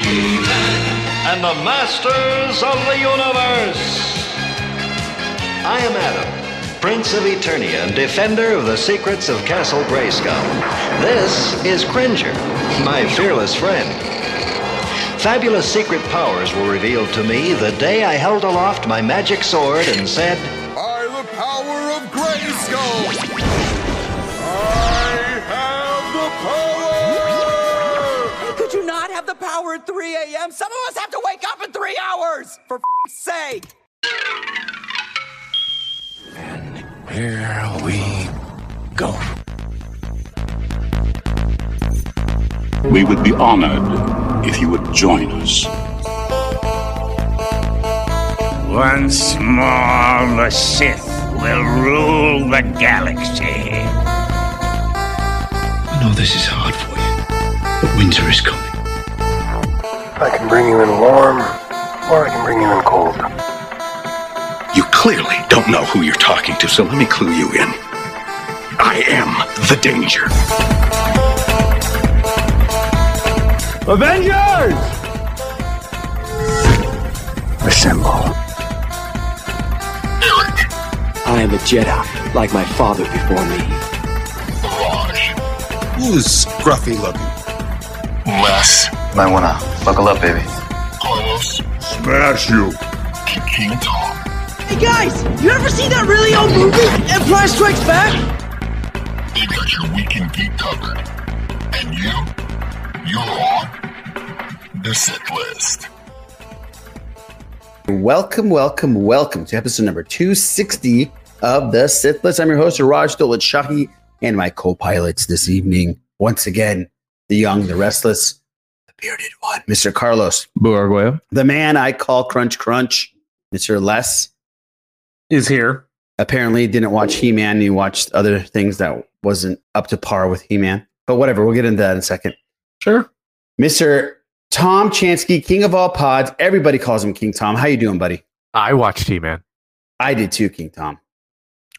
and the masters of the universe. I am Adam, Prince of Eternia and defender of the secrets of Castle Grayskull. This is Cringer, my fearless friend. Fabulous secret powers were revealed to me the day I held aloft my magic sword and said, By the power of Grayskull, the power at 3 a.m.? Some of us have to wake up in three hours! For f***'s sake! Here we go. We would be honored if you would join us. Once more, the Sith will rule the galaxy. I know this is hard for you, but winter is coming. I can bring you in warm, or I can bring you in cold. You clearly don't know who you're talking to, so let me clue you in. I am the danger. Avengers! Assemble. I am a Jedi, like my father before me. Who is scruffy looking? Les. Might wanna buckle up, baby. Smash you! King Tom. Hey guys, you ever see that really old movie, Empire Strikes Back? They got your weekend geek covered. And you? You're on the Sith List. Welcome, welcome, welcome to episode number 260 of the Sith List. I'm your host, Raj Dolit Shahi, and my co pilots this evening, once again, the young, the restless, the bearded one, Mr. Carlos, Boo Arguello the man I call Crunch Crunch, Mr. Les. is here. Apparently, didn't watch He Man, he watched other things that wasn't up to par with He Man. But whatever, we'll get into that in a second. Sure. Mr. Tom Chansky, king of all pods. Everybody calls him King Tom. How you doing, buddy? I watched He Man. I did too, King Tom.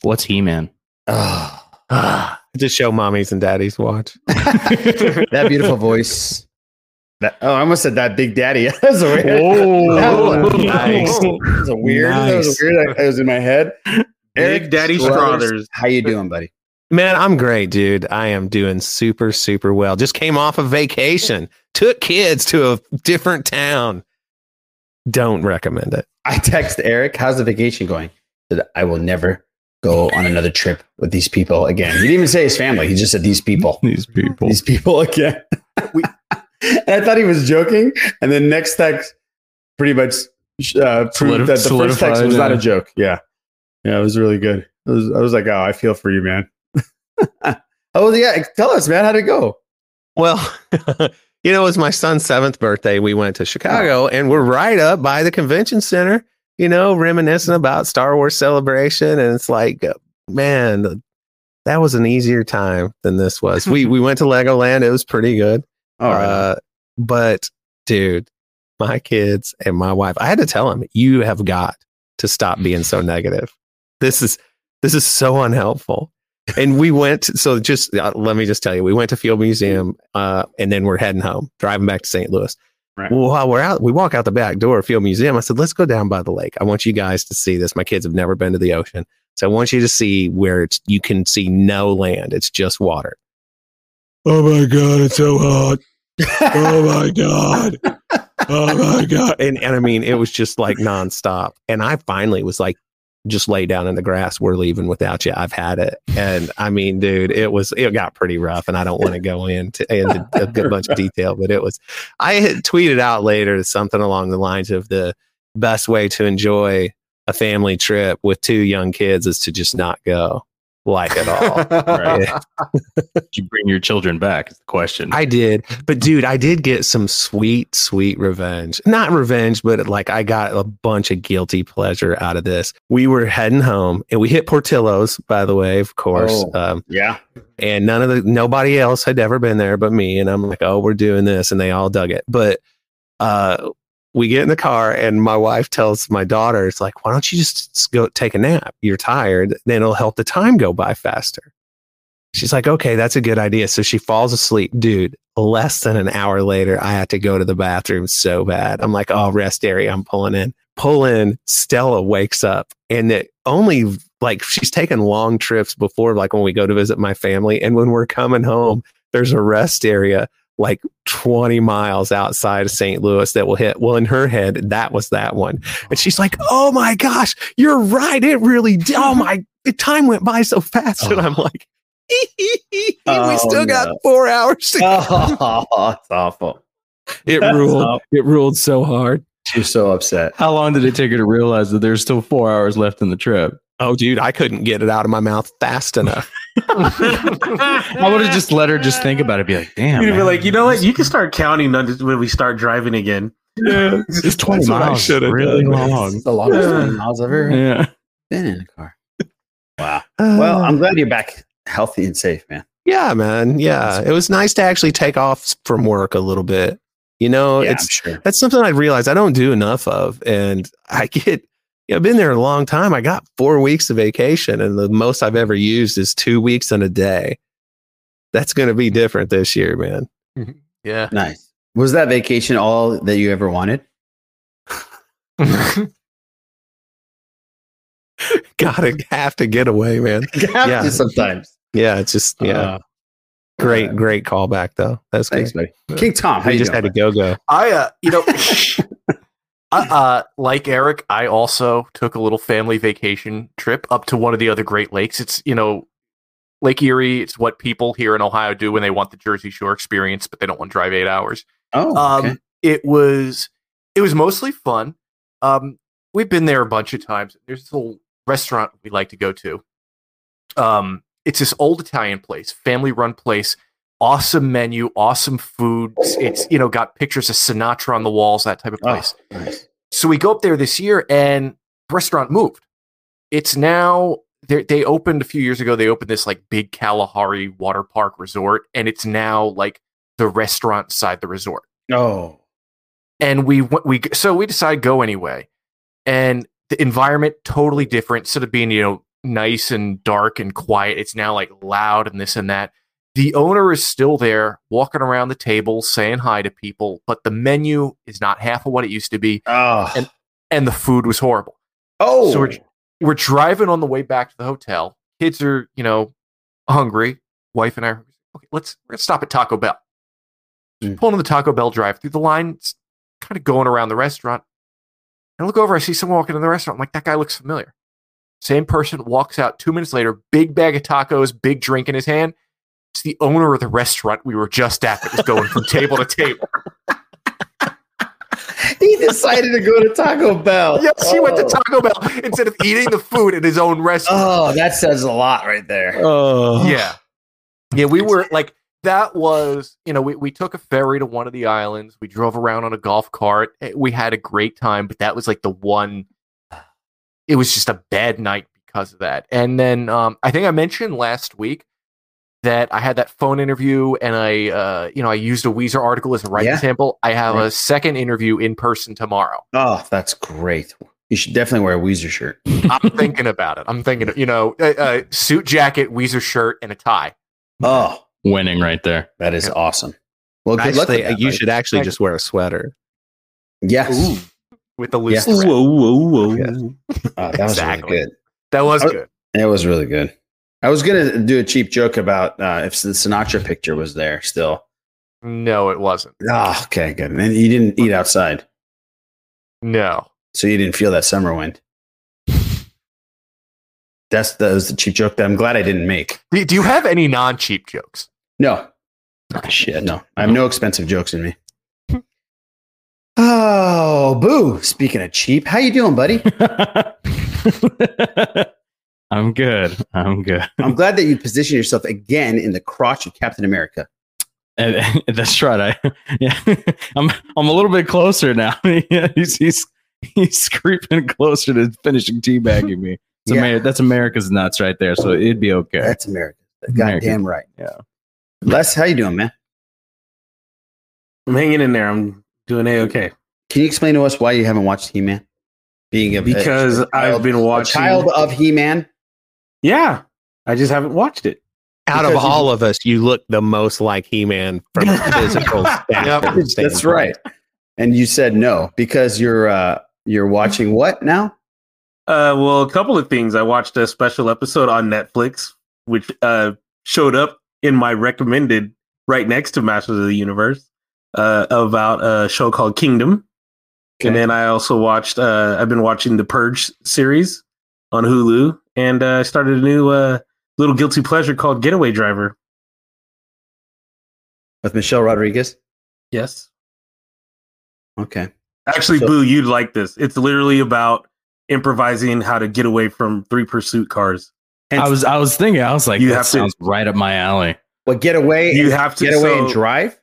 What's He Man? Oh, Just show mommies and daddies watch. that beautiful voice. That, oh, I almost said that Big Daddy. that was a weird. Oh, that was, nice. that was a weird. That was a weird. It was in my head. Big Daddy Strothers. How you doing, buddy? Man, I'm great, dude. I am doing super, super well. Just came off a vacation. Took kids to a different town. Don't recommend it. I text Eric, "How's the vacation going?" Said, "I will never go on another trip with these people again." He didn't even say his family. He just said these people. These people. These people again. We- and I thought he was joking. And then next text pretty much uh, proved Solidif- that the first text solidified, was not a joke. Yeah, yeah, it was really good. I was, I was like, "Oh, I feel for you, man." oh yeah, tell us, man, how'd it go? Well, you know, it was my son's seventh birthday. We went to Chicago and we're right up by the convention center, you know, reminiscing about Star Wars celebration. And it's like, man, that was an easier time than this was. we we went to Legoland. It was pretty good. All right. Uh, but dude, my kids and my wife, I had to tell them, you have got to stop being so negative. This is this is so unhelpful. And we went. So just uh, let me just tell you, we went to Field Museum, uh, and then we're heading home, driving back to St. Louis. Right. Well, while we're out, we walk out the back door of Field Museum. I said, let's go down by the lake. I want you guys to see this. My kids have never been to the ocean. So I want you to see where it's you can see no land. It's just water. Oh my god, it's so hot. Oh my god. Oh my god. and and I mean, it was just like nonstop. And I finally was like, just lay down in the grass. We're leaving without you. I've had it. And I mean, dude, it was it got pretty rough. And I don't want to go into, into a good bunch of detail, but it was. I had tweeted out later something along the lines of the best way to enjoy a family trip with two young kids is to just not go like at all. Right. Did you bring your children back? Is the question. I did, but dude, I did get some sweet, sweet revenge. Not revenge, but like I got a bunch of guilty pleasure out of this. We were heading home, and we hit Portillo's, by the way, of course. Oh. Um, yeah. and none of the nobody else had ever been there but me. And I'm like, oh, we're doing this, and they all dug it. But uh, we get in the car, and my wife tells my daughter, "It's like, why don't you just go take a nap? You're tired, then it'll help the time go by faster." She's like, okay, that's a good idea. So she falls asleep. Dude, less than an hour later, I had to go to the bathroom so bad. I'm like, oh, rest area. I'm pulling in. Pull in. Stella wakes up and it only like she's taken long trips before, like when we go to visit my family. And when we're coming home, there's a rest area like 20 miles outside of St. Louis that will hit. Well, in her head, that was that one. And she's like, oh my gosh, you're right. It really did. Oh my, the time went by so fast. And I'm oh. like, we Oh, still got four hours to go. Oh, it's awful. It That's ruled. awful. It ruled so hard. She's so upset. How long did it take her to realize that there's still four hours left in the trip? Oh, dude, I couldn't get it out of my mouth fast enough. I would have just let her just think about it. Be like, damn. You'd be man. like, you know what? You can start counting when we start driving again. Yeah, it's 20 That's what I miles. should've Really done. long. It's the longest Yeah. 20 miles I've ever Yeah. been in a car. Wow. Well, I'm glad you're back healthy and safe, man. Yeah, man. Yeah. It was nice to actually take off from work a little bit. You know, Yeah, it's sure. that's something I realized I don't do enough of. And I get, you know, I've been there a long time. I got four weeks of vacation, and the most I've ever used is two weeks and a day. That's going to be different this year, man. Yeah. Nice. Was that vacation all that you ever wanted? Gotta have to get away, man. Have Yeah. to sometimes. Yeah, it's just yeah. Uh, great, great callback though. That's Thanks, great. buddy. King Tom, how We you just doing? had to go go. I, uh, you know, uh, uh, like Eric, I also took a little family vacation trip up to one of the other Great Lakes. It's, you know, Lake Erie. It's what people here in Ohio do when they want the Jersey Shore experience, but they don't want to drive eight hours. Oh, Um, it was it was mostly fun. Um, we've been there a bunch of times. There's this little restaurant we like to go to. Um, it's this old Italian place, family run place. Awesome menu, awesome food. It's you know got pictures of Sinatra on the walls, that type of Oh, place. nice. So we go up there this year, and the restaurant moved. It's now they they opened a few years ago. They opened this like big Kalahari water park resort, and it's now like the restaurant side the resort Oh, and we we so we decided to go anyway and the environment totally different instead of being you know nice and dark and quiet it's now like loud and this and that the owner is still there walking around the table saying hi to people but the menu is not half of what it used to be. Oh, and and the food was horrible. Oh. so we're we're driving on the way back to the hotel. Kids are you know hungry. Wife and i are, okay let's let's stop at taco bell. Mm. pulling in the taco bell drive through the line kind of going around the restaurant. And I look over i see someone walking in the restaurant. I'm like that guy looks familiar. Same person walks out two minutes later big bag of tacos big drink in his hand it's the owner of the restaurant we were just at that was going from table to table. He decided to go to Taco Bell. yes he went to Oh. taco bell instead of eating the food at his own restaurant. Oh, that says a lot right there. Oh, yeah. Yeah we were like that was you know we, we took a ferry to one of the islands. We drove around on a golf cart. Eh, we had a great time but that was like the one it was just a bad night because of that. And then um, i think i mentioned last week that i had that phone interview and i uh, you know i used a weezer article as a writing Yeah. sample i have Right. a second interview in person tomorrow Oh, that's great. You should definitely wear a Weezer shirt. i'm thinking about it i'm thinking you know uh, uh, suit jacket weezer shirt and a tie Oh, Winning right there. that is awesome. Well, good luck. Actually, that, you buddy. should actually just wear a sweater. Yes. with the loose Yeah. thread. whoa, whoa. Yeah. Oh, that was Exactly. really good. that was good It was really good. I was gonna do a cheap joke about uh, if the Sinatra picture was there still. no it wasn't Oh, okay, good. And you didn't eat outside, no so you didn't feel that summer wind. That's that was the cheap joke that I'm glad I didn't make. Do, do you have any non-cheap jokes? No, shit, no. I have no expensive jokes in me. Oh, boo! Speaking of cheap, how you doing, buddy? I'm good. I'm good. I'm glad that you position yourself again in the crotch of Captain America. And, and that's right. I yeah, I'm I'm a little bit closer now. yeah, he's he's he's creeping closer to finishing teabagging me. It's Yeah. Amer- that's America's nuts right there. So it'd be okay. That's America. America. Goddamn right. Yeah. Les, how you doing, man? I'm hanging in there. I'm doing a okay. Can you explain to us why you haven't watched He-Man? Being a Because a I've child- been a watching- child of He-Man. Yeah, I just haven't watched it. Out of Because you- all of us, you look the most like He Man from a physical stature That's right. And you said no because you're uh you're watching what now? Uh, well, a couple of things. I watched a special episode on Netflix, which uh, showed up in my recommended right next to Masters of the Universe uh, about a show called Kingdom. And then I also watched. Uh, I've been watching the Purge series on Hulu, and uh, I started a new uh, little guilty pleasure called Getaway Driver. With Michelle Rodriguez? Yes. Okay. Actually, So- Boo, you'd like this. It's literally about improvising how to get away from three pursuit cars. I was I was thinking I was like You that have to- right up my alley. What get away? You have to get away and drive.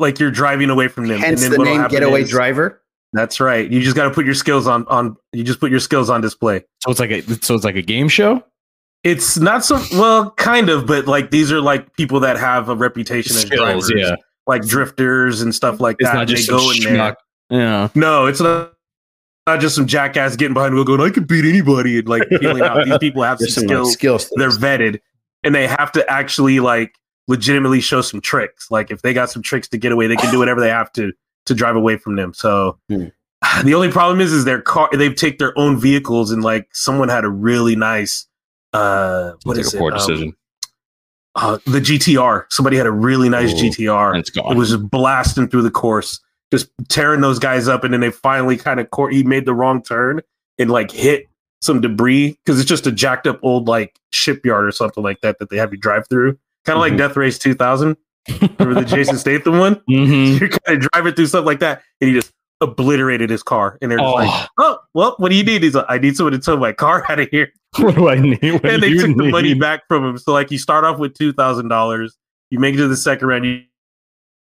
like you're driving away from them. Hence and the what'll name happen Getaway is- Driver. That's right. You just got to put your skills on on. You just put your skills on display. So it's like a so it's like a game show. It's not so well, kind of, but like these are like people that have a reputation as Skills, drivers, yeah. like drifters and stuff like It's that. not just they go in there. Yeah. No, it's not. Not just some jackass getting behind the wheel going, I could beat anybody and like feeling out. These people have some, some like, skills. skills. They're vetted and they have to actually like legitimately show some tricks. Like if they got some tricks to get away, they can do whatever they have to to drive away from them. So Hmm. the only problem is is their car They've take their own vehicles and like someone had a really nice uh what It's is like a poor it? Um, decision. uh, the GTR. Somebody had a really nice Ooh, GTR. and it's gone. It was just blasting through the course, just tearing those guys up, and then they finally kind of court. He made the wrong turn and like hit some debris because it's just a jacked up old like shipyard or something like that that they have you drive through, kind of like Mhm. Death Race 2000. Remember the Jason Statham one? Mm-hmm. You're kind of driving through stuff like that, and he just obliterated his car. And they're just Oh. like, "Oh, well, what do you need?" He's like, "I need someone to tow my car out of here." What do I need? What and they took the money back from him. So like you start off with two thousand dollars, you make it to the second round, you,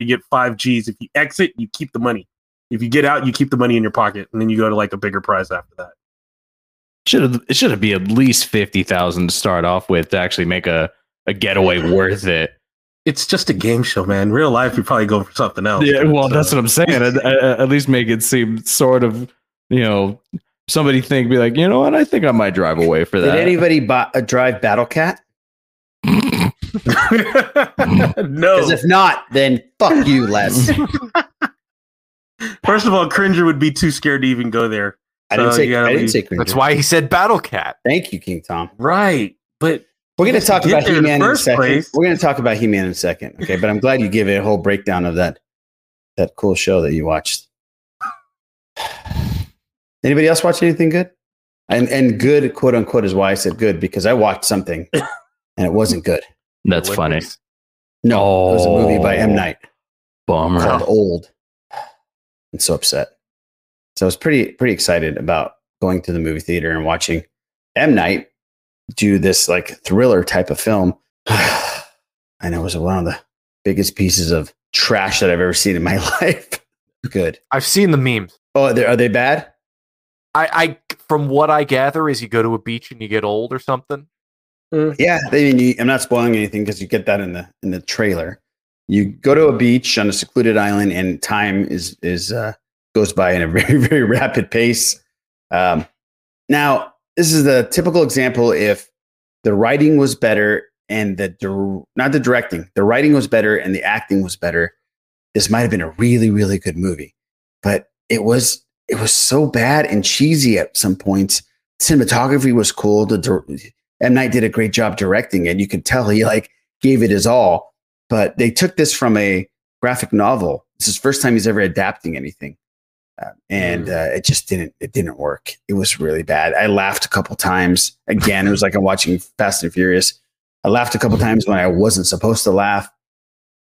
you get five G's. If you exit, you keep the money. If you get out, you keep the money in your pocket, and then you go to like a bigger prize after that. Should have it should have be at least fifty thousand to start off with to actually make a, a getaway worth it. It's just a game show, man. Real life, you're probably going for something else. Yeah, well, So- that's what I'm saying. At, at- at least make it seem sort of, you know, somebody think be like, you know what? I think I might drive away for that. Did anybody buy, uh, drive Battle Cat? no. Because if not, then fuck you, Les. First of all, Cringer would be too scared to even go there. I didn't So say. I didn't leave. say. Cringer. That's why he said Battle Cat. Thank you, King Tom. Right, but We're going to to talk about there He in the Man in a second. place- We're going to talk about He Man in a second. Okay, but I'm glad you gave it a whole breakdown of that that cool show that you watched. Anybody else watch anything good? And and good quote unquote is why I said good because I watched something and it wasn't good. That's funny. No, it was a movie by M Oh. Night Bummer. called Old. I'm so upset. So I was pretty pretty excited about going to the movie theater and watching M Night do this like thriller type of film. and it was one of the biggest pieces of trash that I've ever seen in my life. Good. I've seen the memes. Oh, are they, are they bad? I, I from what I gather is you go to a beach and you get old or something. Yeah, they, you, I'm not spoiling anything because you get that in the in the trailer. You go to a beach on a secluded island, and time is is uh, goes by in a very very rapid pace. Um, now, this is the typical example. If the writing was better and the not the directing, the writing was better and the acting was better, this might have been a really really good movie. But it was it was so bad and cheesy at some points. Cinematography was cool. The M Night did a great job directing it. You could tell he like gave it his all. But they took this from a graphic novel. This is first time he's ever adapting anything, and uh, it just didn't. It didn't work. It was really bad. I laughed a couple times. Again, it was like I'm watching Fast and Furious. I laughed a couple times when I wasn't supposed to laugh.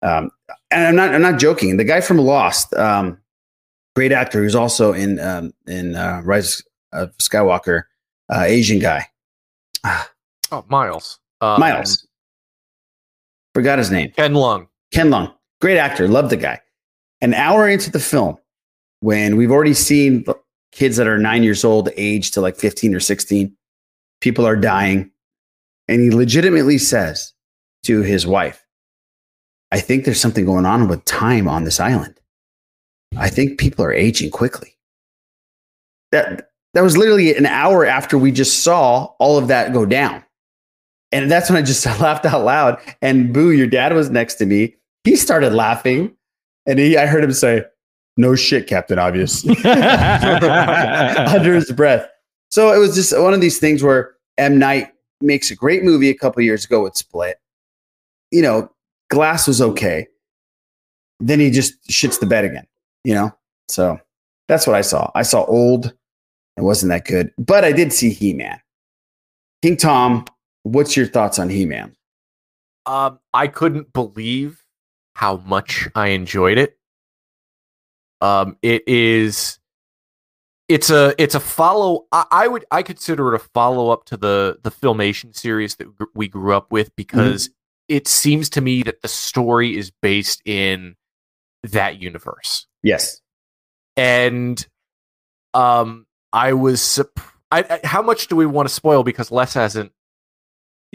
Um, and I'm not. I'm not joking. The guy from Lost, um, great actor, who's also in um, in uh, Rise of Skywalker, uh, Asian guy. Oh, Miles. Um, Miles. Forgot his name. Ken Leung. Ken Leung. Great actor. Love the guy. An hour into the film, when we've already seen kids that are nine years old age to like 15 or 16, people are dying. And he legitimately says to his wife, I think there's something going on with time on this island. I think people are aging quickly. That, that was literally an hour after we just saw all of that go down. And that's when I just laughed out loud. And Boo, your dad was next to me. He started laughing, and he I heard him say, "No shit, Captain Obvious," under his breath. So it was just one of these things where M Night makes a great movie a couple years ago with Split. You know, Glass was okay. Then he just shits the bed again. You know, so that's what I saw. I saw Old. It wasn't that good, but I did see He Man. King Tom, what's your thoughts on He Man? Um, I couldn't believe how much I enjoyed it. Um, it is, it's a, it's a follow. I, I would, I consider it a follow up to the the filmation series that we grew up with because it seems to me that the story is based in that universe. Yes. and um i was sup- I, I, how much do we want to spoil because les hasn't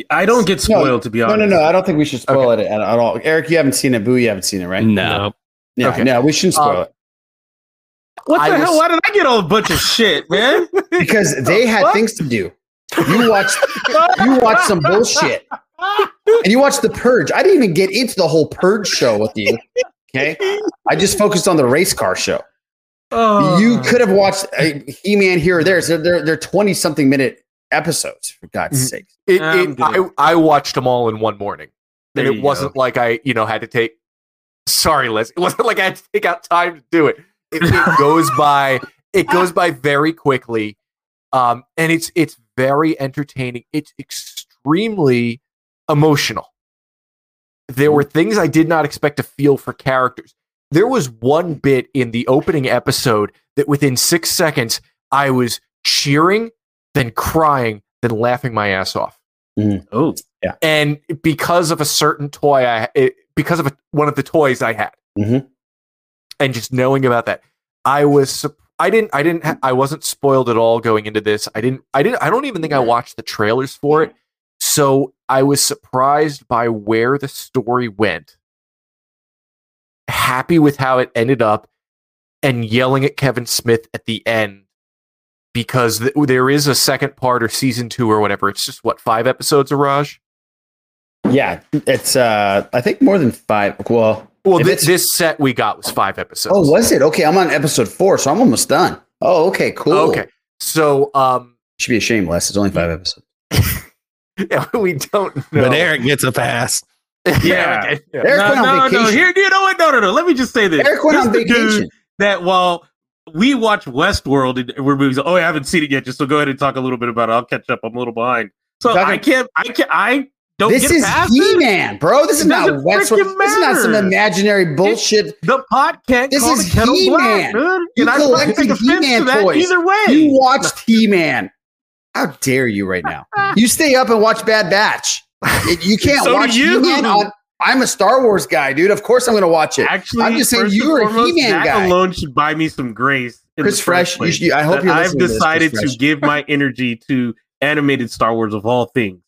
I don't get No, spoiled to be honest. no, no. no. I don't think we should spoil it at, at all. Eric, you haven't seen it. Boo, you haven't seen it, right? No. Yeah, Okay. no, we shouldn't spoil Um, it What the I hell? was- Why did I get all a bunch of shit, man? because they had What? things to do. You watched, you watched some bullshit, and you watched the Purge. I didn't even get into the whole Purge show with you. Okay, I just focused on the race car show. Oh. You could have watched He Man here or there. So they're they're twenty something minute episodes for God's Mhm. sake. it, I'm it, I. I watched them all in one morning and it wasn't like i you know had to take sorry Liz. it wasn't like i had to take out time to do it it, it goes by it goes by very quickly um and it's it's very entertaining. It's extremely emotional. There were things i did not expect to feel for characters. There was one bit in the opening episode that within six seconds i was cheering then crying then laughing my ass off. Oh, yeah. and because of a certain toy I it, because of a, one of the toys I had, Mhm. And just knowing about that, I was I didn't I didn't I wasn't spoiled at all going into this. I didn't I didn't I don't even think I watched the trailers for it, so I was surprised by where the story went. Happy with how it ended up, and yelling at Kevin Smith at the end because th- there is a second part or season two or whatever. It's just what five episodes, of Raj. Yeah, it's uh I think more than five. Well, Well, if this set we got was five episodes. oh, was it? Okay, I'm on episode four, so I'm almost done. Oh, okay, cool. Okay, so um, Should be a shame less. It's only five episodes. yeah, we don't know. But Eric gets a pass. yeah. okay, yeah. Eric no, went on no, no. Here, you know what? No, no, no. Let me just say this. Eric went This on the dude vacation. That while we watch Westworld and we're movies, oh, I haven't seen it yet. Just so go ahead and talk a little bit about it. I'll catch up. I'm a little behind. So Talking- I can't. I can't. I don't. This is He. Man, bro. This is not Westworld. This is not some imaginary bullshit. The pot can't This call is He-Man. black, dude. You I collected He Man toys. either way. You watched He Man. How dare you right now? You stay up and watch Bad Batch. You can't So watch you. He Man on. I'm a Star Wars guy, dude. Of course I'm going to watch it. Actually, I'm just saying you and are a He-Man that guy. alone should buy me some grace. Chris Fresh, you should- I hope you're I've listening to this, decided to give my energy to animated Star Wars of all things.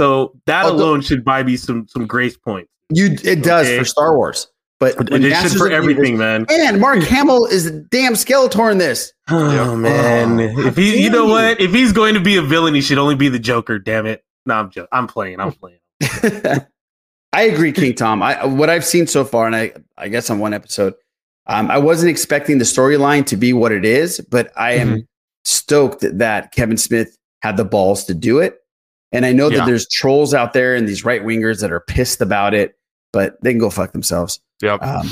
So that Although- alone should buy me some some grace points. You it does Okay. for Star Wars, but It when should for everything, Universe- man. And Mark Hamill is a damn Skeletor in this. Oh man, Oh, if he, you know you. what, if he's going to be a villain, he should only be the Joker. Damn it! No, I'm jo- I'm playing. I'm playing. I agree, King Tom. I what I've seen so far, and I I guess on one episode, um, I wasn't expecting the storyline to be what it is, but I am Mm-hmm. stoked that Kevin Smith had the balls to do it. And I know Yeah. that there's trolls out there and these right wingers that are pissed about it, but they can go fuck themselves. Yep. Um,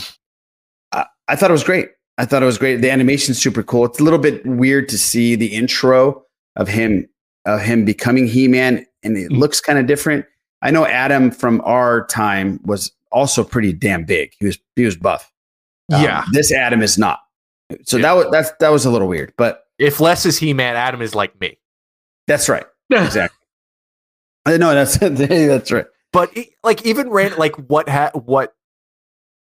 I, I thought it was great. I thought it was great. The animation's super cool. It's a little bit weird to see the intro of him of him becoming He-Man, and it Mm. looks kind of different. I know Adam from our time was also pretty damn big. He was he was buff. Um, Yeah. this Adam is not. So Yeah. that was that's that was a little weird, but If Les is He Man, Adam is like me. that's right. Exactly. No, that's that's right. But like even ran like what ha- what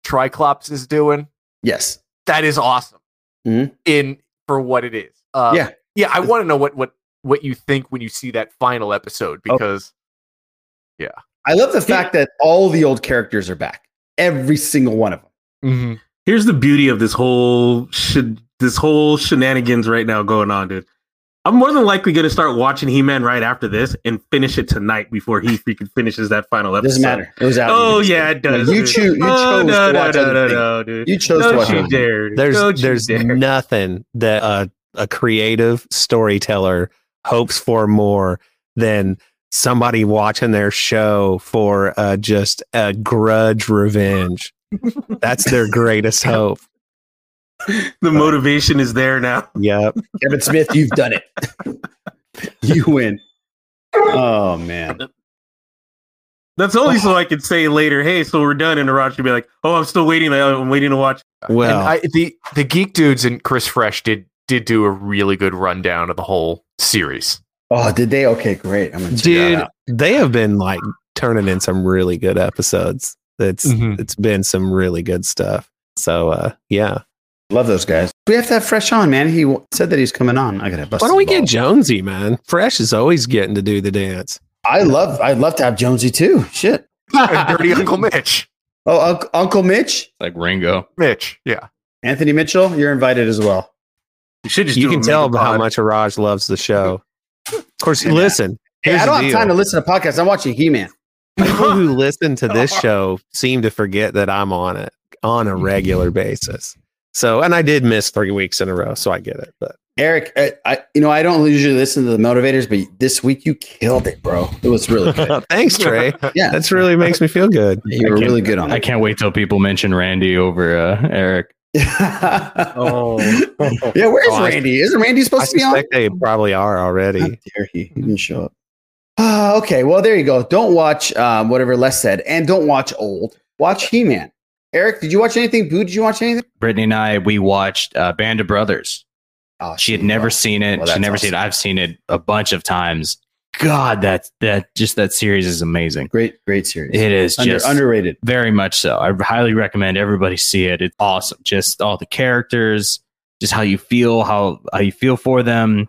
Triclops is doing, Yes. that is awesome. Mhm. In for what it is. Uh, Yeah. yeah. I want to know what what what you think when you see that final episode Oh. because yeah. I love the fact that all the old characters are back. Every single one of them. Mm-hmm. Here's the beauty of this whole should this whole shenanigans right now going on, dude. I'm more than likely going to start watching He Man right after this and finish it tonight before he freaking finishes that final episode. Doesn't matter. It was out. Oh yeah, it does. You dude. choo- you oh, chose no, to no, watch no, no, no, dude. You chose to Don't watch you dare. dude. There's Don't there's dare. nothing that a, a creative storyteller hopes for more than somebody watching their show for uh, just a grudge revenge. That's their greatest hope. the motivation is there now. yeah. Kevin Smith, you've done it. you win. Oh man. That's only so I could say later, "Hey, so we're done," and Raj could be like, "Oh, I'm still waiting. I'm waiting to watch." Well, and I, the the Geek Dudes and Chris Fresh did did do a really good rundown of the whole series. Oh, did they? Okay, great. I'm gonna check that dude, out. they have been like turning in some really good episodes. It's Mhm. it's been some really good stuff. So uh yeah. Love those guys. We have to have Fresh on, man. He w- said that he's coming on. I gotta bust. Why don't we his get. Jonesy, man? Fresh is always getting to do the dance. I love. I'd love to have Jonesy too. Shit. And Dirty Uncle Mitch. Oh, Unc- Uncle Mitch, Like Ringo. Mitch, yeah. Anthony Mitchell, you're invited as well. You should just You do can tell how pod. much Raj loves the show. Of course, listen. Hey, I don't have deal. time to listen to podcasts. I'm watching He Man. People who listen to this show seem to forget that I'm on it on a regular basis. So, and I did miss three weeks in a row, so I get it. But Eric, I, I, you know, I don't usually listen to the motivators, but this week you killed it, bro. It was really good. thanks, Trey. Yeah. That's really makes me feel good. you were really good on I it. can't wait till people mention Randy over uh, Eric. Oh, Yeah, where's Oh, I- Randy? Isn't Randy I supposed to be on? I suspect they probably are already. How dare he? He didn't show up. Ah, okay, well, there you go. Don't watch um, whatever Les said, and don't watch old. Watch He Man. Eric, did you watch anything? Boo, did you watch anything? Brittany and I, we watched uh, Band of Brothers. Oh, She had never seen it. well, She'd never awesome. seen it. I've seen it a bunch of times. God, that that just that series is amazing. Great, great series. It is Under- just underrated. very much so. I highly recommend everybody see it. It's awesome. Just all the characters, just how you feel, how how you feel for them,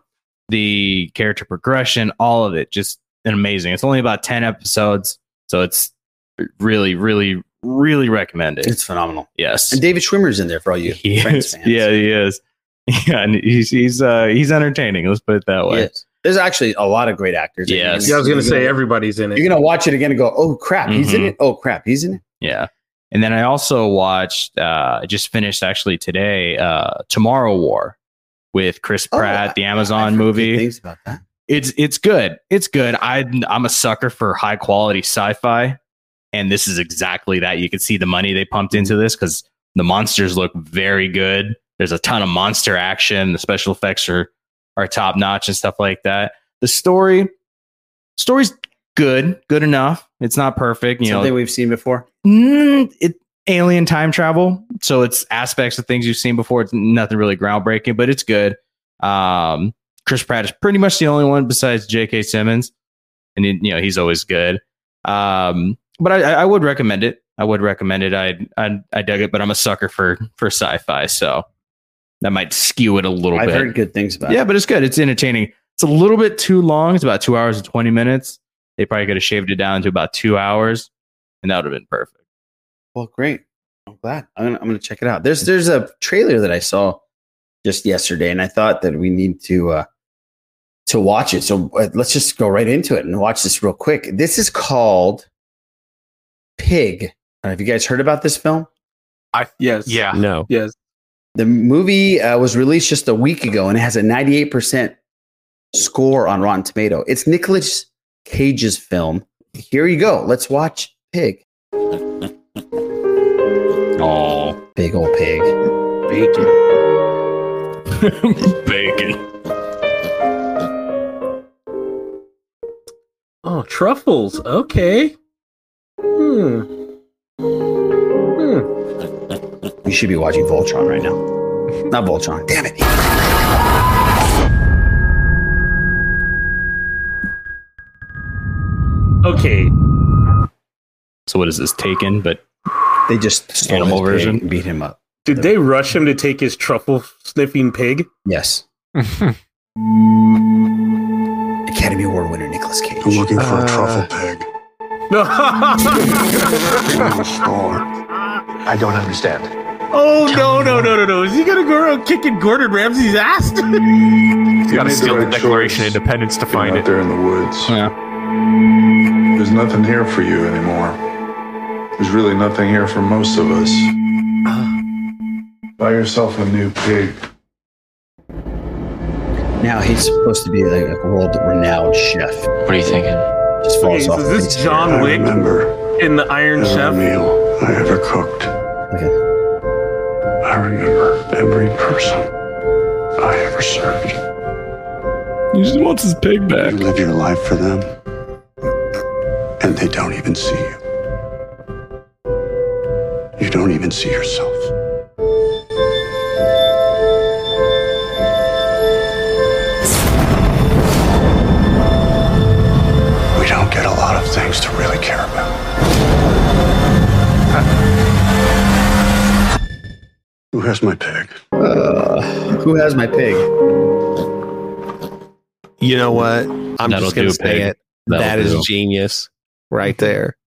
the character progression, all of it, just amazing. It's only about ten episodes, so it's really, really, really recommend it. It's phenomenal. yes, And David Schwimmer's in there for all you he Friends is. fans. Yeah, he is. Yeah, and he's he's uh he's entertaining. Let's put it that way. There's actually a lot of great actors. in Yes. yeah, I was gonna You're say everybody's in it. You're gonna watch it again and go, "Oh crap, he's in Mhm. it! Oh crap, he's in it!" Yeah. And then I also watched uh I just finished actually today uh Tomorrow War with Chris Oh, Pratt, the I've Amazon good movie. Things about that. It's it's good. It's good. I I'm a sucker for high quality sci-fi and this is exactly that. You can see the money they pumped into this cuz the monsters look very good. There's a ton of monster action. The special effects are are top notch and stuff like that. The story story's good, good enough. It's not perfect, you know. Something we've seen before. Mm, it alien time travel, so it's aspects of things you've seen before. It's nothing really groundbreaking, but it's good. Um, Chris Pratt is pretty much the only one besides J.K. Simmons, and you know he's always good. Um, but I, I would recommend it. I would recommend it. I, I I dug it, but I'm a sucker for for sci-fi, so that might skew it a little I've bit. heard good things about Yeah, it. but it's good. It's entertaining. It's a little bit too long. It's about two hours and 20 minutes. They probably could have shaved it down to about two hours, and that would have been perfect. Well, great. I'm glad. I'm gonna, I'm gonna check it out. There's there's a trailer that I saw just yesterday, and I thought that we need to uh, to watch it. So uh, let's just go right into it and watch this real quick. This is called Pig. Uh, have you guys heard about this film? I Yes. yeah. No. Yes. The movie uh, was released just a week ago, and it has a 98% score on Rotten Tomato. It's Nicolas Cage's film. Here you go. Let's watch Pig. Oh, Big old pig. Bacon. bacon. Oh, truffles. Okay. Hmm. Hmm. You should be watching Voltron right now. Not Voltron. Damn it. Okay. So what is this taken? But They just stole Animal his version? and beat him up. Did they rush him to take his truffle sniffing pig? Yes. Academy Award winner Nicolas Cage. I'm looking for Uh, a truffle pig No. in. I don't understand. Oh no no no no no! Is he gonna go around kicking Gordon Ramsay's ass? You gotta steal the Declaration of Independence to find out it. there in the woods. Yeah. There's nothing here for you anymore. There's really nothing here for most of us. Buy yourself a new pig. Now he's supposed to be like a world-renowned chef. What are you thinking? Just falls so off. is this face John the. Wick Remember in the Iron every Chef? meal I ever cooked. Okay. I remember every person I ever served. He just wants his pig back. You live your life for them, and they don't even see you. You don't even see yourself. Things to really care about. Who has my pig? Uh, who has my pig? You know what? I'm That'll just going to say pig. it. That'll That is do. genius right there.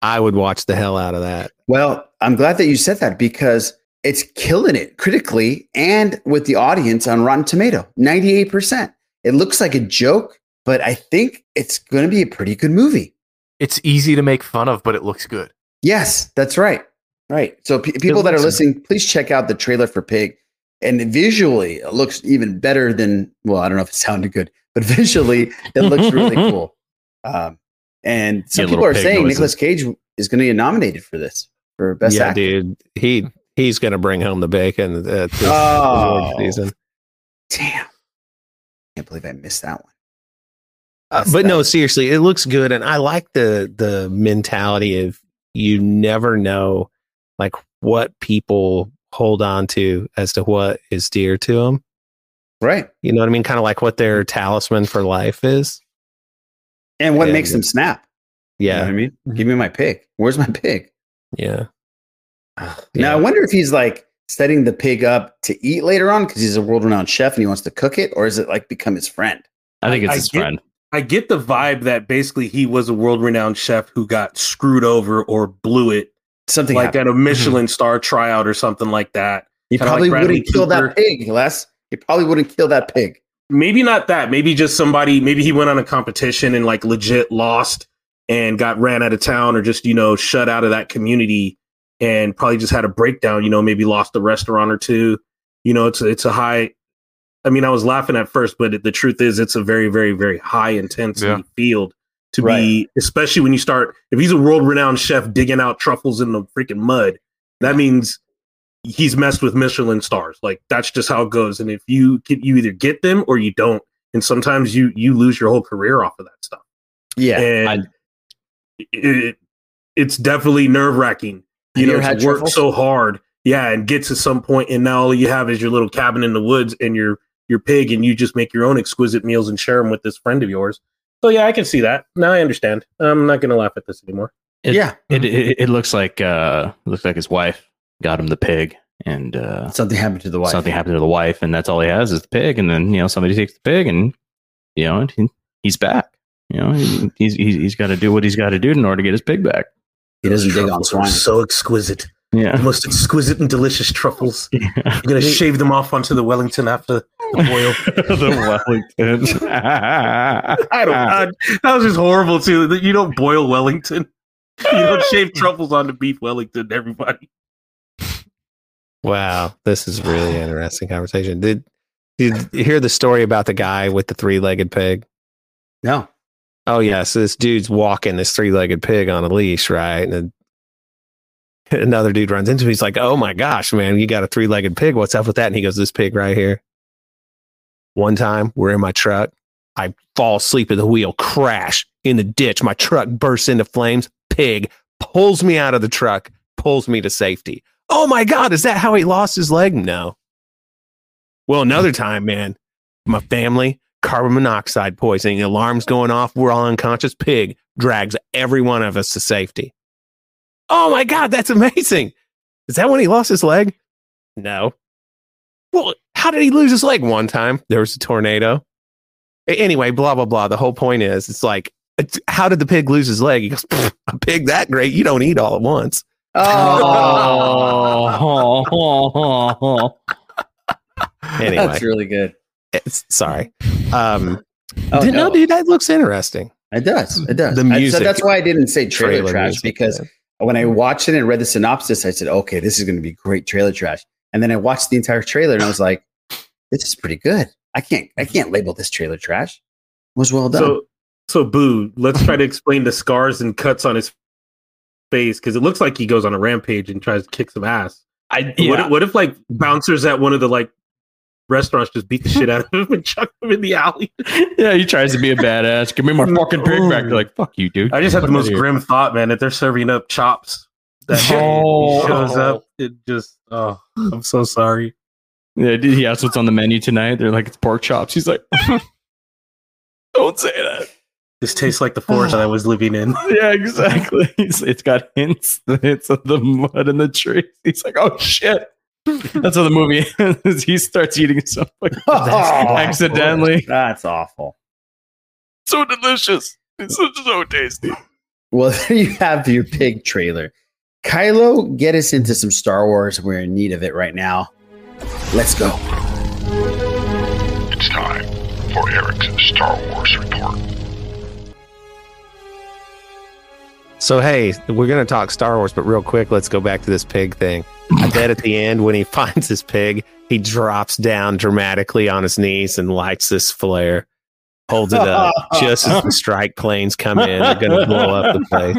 I would watch the hell out of that. Well, I'm glad that you said that because it's killing it critically and with the audience on Rotten Tomato. 98%. It looks like a joke, but I think it's going to be a pretty good movie. It's easy to make fun of, but it looks good. Yes, that's right. Right. So pe- people that are looks- listening, please check out the trailer for Pig. And visually, it looks even better than, well, I don't know if it sounded good, but visually, it looks really cool. Um, and some Yeah, people are saying noises. Nicolas Cage is going to get nominated for this for best yeah, actor. dude. He he's going to bring home the bacon at this Oh. season. Damn. I can't believe I missed that one. Uh, but no, seriously, it looks good, and I like the the mentality of you never know, like what people hold on to as to what is dear to them. Right. You know what I mean? Kind of like what their talisman for life is. And what Yeah, makes them snap? You know Yeah, what I mean? Give me my pig. Where's my pig? yeah. Now, I wonder if he's like setting the pig up to eat later on because he's a world renowned chef and he wants to cook it, or is it like become his friend? I think it's I his get- friend. I get the vibe that basically he was a world renowned chef who got screwed over or blew it, Something like happened. at a mm-hmm. Michelin star tryout or something like that. He Kinda probably like wouldn't kill that pig, Les. He probably wouldn't kill that pig. Maybe not that. Maybe just somebody. Maybe he went on a competition and like legit lost and got ran out of town or just you know shut out of that community and probably just had a breakdown. You know, maybe lost a restaurant or two. You know, it's a, it's a high. I mean, I was laughing at first, but the truth is, it's a very, very, very high intensity Yeah. field to be, especially when you start. If he's a world renowned chef digging out truffles in the freaking mud, that means he's messed with Michelin stars. Like that's just how it goes. And if you get, you either get them or you don't, and sometimes you you lose your whole career off of that stuff. Yeah. and it, it's definitely nerve wracking. You you know, ever had to work so hard, yeah, and get to some point, and now all you have is your little cabin in the woods and your your pig, and you just make your own exquisite meals and share them with this friend of yours. So yeah, I can see that. Now I understand. I'm not going to laugh at this anymore. It, Yeah. It, it it looks like uh looks like his wife got him the pig and uh Something happened to the wife. something happened to the wife and that's all he has is the pig and then you know somebody takes the pig and you know he, he's back. You know he, he's he's, he's got to do what he's got to do in order to get his pig back. He doesn't dig on swine. so exquisite. The Yeah. most exquisite and delicious truffles. I'm going to shave them off onto the Wellington after the boil. the Wellington. I don't. I, that was just horrible too. That you don't boil Wellington. You don't shave truffles onto beef Wellington. Everybody. Wow, this is really interesting conversation. Did did you hear the story about the guy with the three legged pig? No. Oh yeah, so this dude's walking this three legged pig on a leash, right? And another dude runs into him. He's like, "Oh my gosh, man, you got a three legged pig? What's up with that?" And he goes, "This pig right here." One time, we're in my truck. I fall asleep at the wheel, crash in the ditch. My truck bursts into flames. Pig pulls me out of the truck, pulls me to safety. Oh my God, is that how he lost his leg? No. Well, another time, man, my family, carbon monoxide poisoning, alarms going off, we're all unconscious. Pig drags every one of us to safety. Oh my God, that's amazing. Is that when he lost his leg? No. Well, how did he lose his leg one time? There was a tornado. Anyway, blah, blah, blah. The whole point is it's like, it's- how did the pig lose his leg? He goes, a pig that great. You don't eat all at once. Oh. Anyway, That's really good. it's, sorry. Um, Oh, did- no. no. dude, that looks interesting. It does. It does. The I- music so that's why I didn't say trailer, trailer trash music, because man. when I watched it and read the synopsis, I said, "Okay, this is going to be great trailer trash." And then I watched the entire trailer and I was like, "This is pretty good." I can't. I can't label this trailer trash. It was well done. So, so Boo, let's try to explain the scars and cuts on his face because it looks like he goes on a rampage and tries to kick some ass. I, What, if, what if like bouncers at one of the like restaurants just beat the shit out of him and chuck him in the alley? yeah, he tries to be a badass. Give me my fucking pig back. They're like, fuck you, dude. I just had the most grim thought, man. That they're serving up chops. That Oh. he shows up. It just. Oh, I'm so sorry. Yeah, he ask what's on the menu tonight? They're like, it's pork chops. He's like, don't say that. This tastes like the forest that I was living in. Yeah, exactly. It's, it's got hints, the hints of the mud and the trees. He's like, oh shit. That's how the movie ends. he starts eating something accidentally. Oh, that's awful. So delicious. It's so, so tasty. Well, there you have your pig trailer. Kylo, get us into some Star Wars. We're in need of it right now. Let's go. It's time for Eric's Star Wars report. So hey, we're gonna talk Star Wars, but real quick, let's go back to this pig thing. I bet at the end when he finds his pig, he drops down dramatically on his knees and lights this flare, holds it up just as the strike planes come in. They're gonna blow up the place.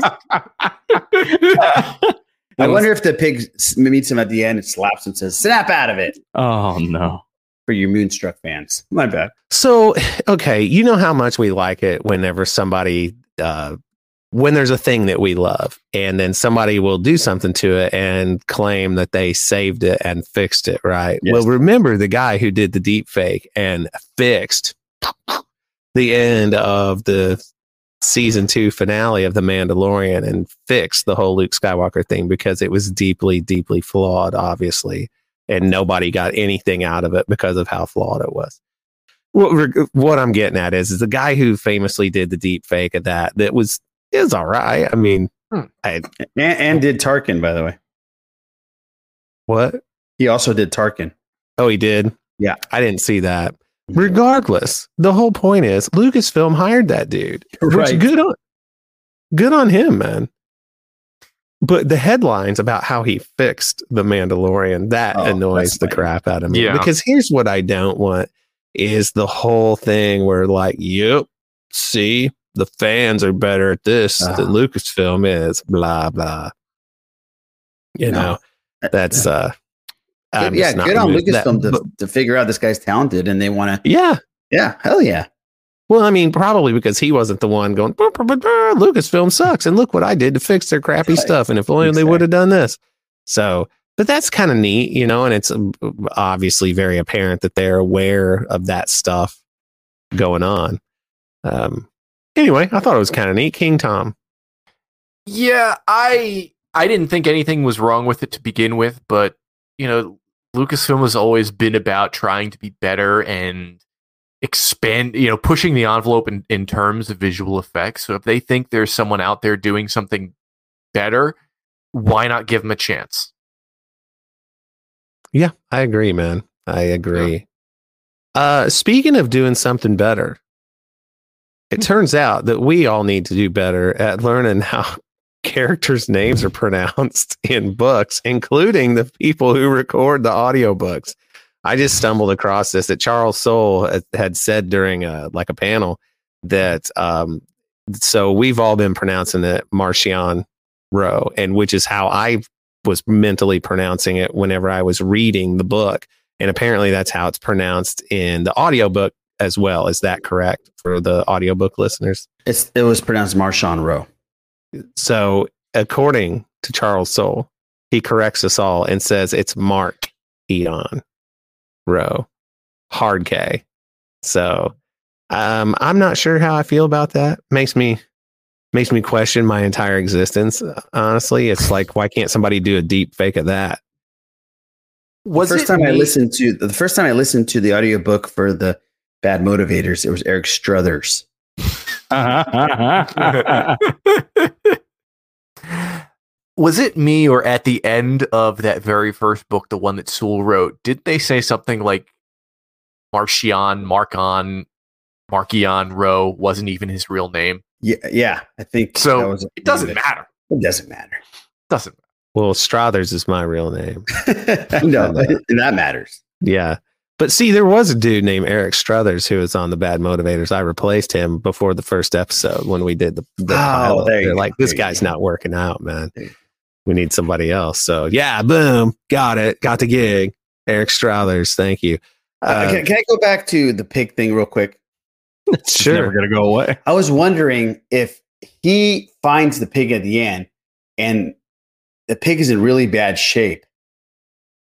I wonder if the pig meets him at the end and slaps him and says, Snap out of it. Oh no. For your Moonstruck fans. My bad. So, okay, you know how much we like it whenever somebody, uh, when there's a thing that we love, and then somebody will do something to it and claim that they saved it and fixed it, right? Yes. Well, remember the guy who did the deep fake and fixed the end of the season two finale of The Mandalorian and fixed the whole Luke Skywalker thing because it was deeply, deeply flawed, obviously, and nobody got anything out of it because of how flawed it was what, what I'm getting at is, is the guy who famously did the deep fake of that, that was, is all right. I mean, hmm. I, And, and did Tarkin, by the way. what? He also did Tarkin. Oh, he did? Yeah. I didn't see that. Regardless, the whole point is Lucasfilm hired that dude. Right. good on good on him, man. But the headlines about how he fixed the Mandalorian, that Oh, annoys the crap out of me. Yeah. Because here's what I don't want is the whole thing where like, yep, see, the fans are better at this Ah. than Lucasfilm is, blah blah. You No. know, that's uh I'm yeah, just good on moved- that- Lucasfilm to, but- to figure out this guy's talented and they want to. yeah. Yeah, hell yeah. Well, I mean, probably because he wasn't the one going, "Brr, brr, brr, brr, Lucasfilm sucks. And look what I did to fix their crappy Right. stuff. And if only they would have done this. So, but that's kind of neat, you know, and it's um, obviously very apparent that they're aware of that stuff going on. Um, anyway, I thought it was kind of neat. King Tom. Yeah, I I didn't think anything was wrong with it to begin with, but you know, Lucasfilm has always been about trying to be better and expand, you know, pushing the envelope in, in terms of visual effects. So if they think there's someone out there doing something better, why not give them a chance? Yeah, I agree, man. I agree. Uh, speaking of doing something better, it turns out that we all need to do better at learning how characters' names are pronounced in books, including the people who record the audiobooks. I just stumbled across this that Charles Soule had- said during a like a panel that um so we've all been pronouncing it Martian Row, and which is how I was mentally pronouncing it whenever I was reading the book. And apparently that's how it's pronounced in the audiobook as well. Is that correct for the audiobook listeners? It's it was pronounced Marshawn Rowe. So according to Charles Soule, he corrects us all and says it's Mark Eon Rowe, hard K. So um, I'm not sure how I feel about that. Makes me makes me question my entire existence. Honestly, it's like why can't somebody do a deep fake of that? Was the first it time I listened to the first time I listened to the audiobook for the Bad Motivators, it was Eric Struthers. was it me or at the end of that very first book, the one that Soule wrote, did they say something like Marcion, Marcon, Marcion Rowe wasn't even his real name? Yeah, yeah. I think So, that was it doesn't matter. It doesn't matter. It Doesn't Matter. Well, Strothers is my real name. no, uh, that matters. Yeah. But see, there was a dude named Eric Struthers who was on the Bad Motivators. I replaced him before the first episode when we did the, the oh, pilot. Oh, there They're go. like, this There you guy's not working out, man. We need somebody else. So yeah, boom, got it, got the gig. Eric Struthers, thank you. Uh, can, can I go back to the pig thing real quick? sure. Never gonna go away. I was wondering if he finds the pig at the end and the pig is in really bad shape.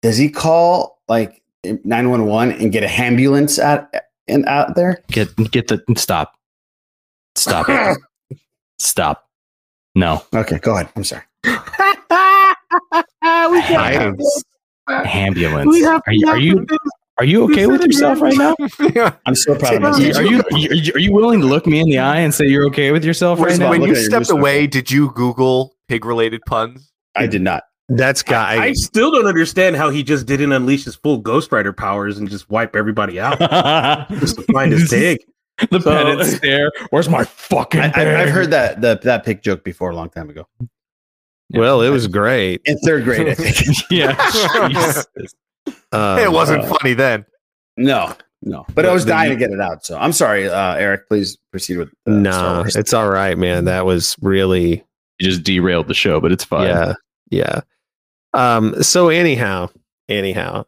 Does he call like 911 and get a ambulance out and out there? Get get the stop. Stop it. Stop. No. Okay, go ahead. I'm sorry. I- ambulance. Are you, are you are you okay with yourself right now? I'm so proud of you, are you are you- willing to look me in the eye and say you're okay with yourself right Was- now? when you Look at your stepped away, did you Google pig related puns? I did not. That's guy. I still don't understand how he just didn't unleash his full Ghost Rider powers and just wipe everybody out just to find his pig. the So- pedant stare. Where's my fucking? I, I, I've heard that the, that pig joke before a long time ago. Well, it was great. In third grade, I think. yeah. Jesus. Um, it wasn't uh, funny then. no, no. But I was dying to get it out. So I'm sorry, uh, Eric. Please proceed with. Uh, No, Wars. it's all right, man. That was really You just derailed the show, but it's fine. Yeah, yeah. Um. So anyhow, anyhow,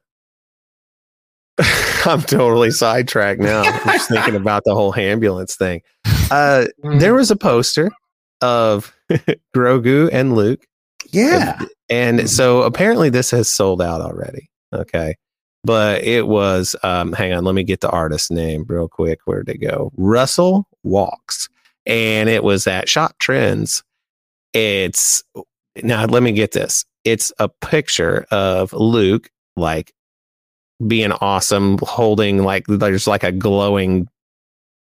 I'm totally sidetracked now. I'm just thinking about the whole ambulance thing. Uh, there was a poster of Grogu and Luke, yeah. and so apparently this has sold out already. Okay. But it was, um, hang on, let me get the artist's name real quick. Where'd it go? Russell Walks. And it was at Shop Trends. It's now, let me get this. It's a picture of Luke, like being awesome, holding like there's like a glowing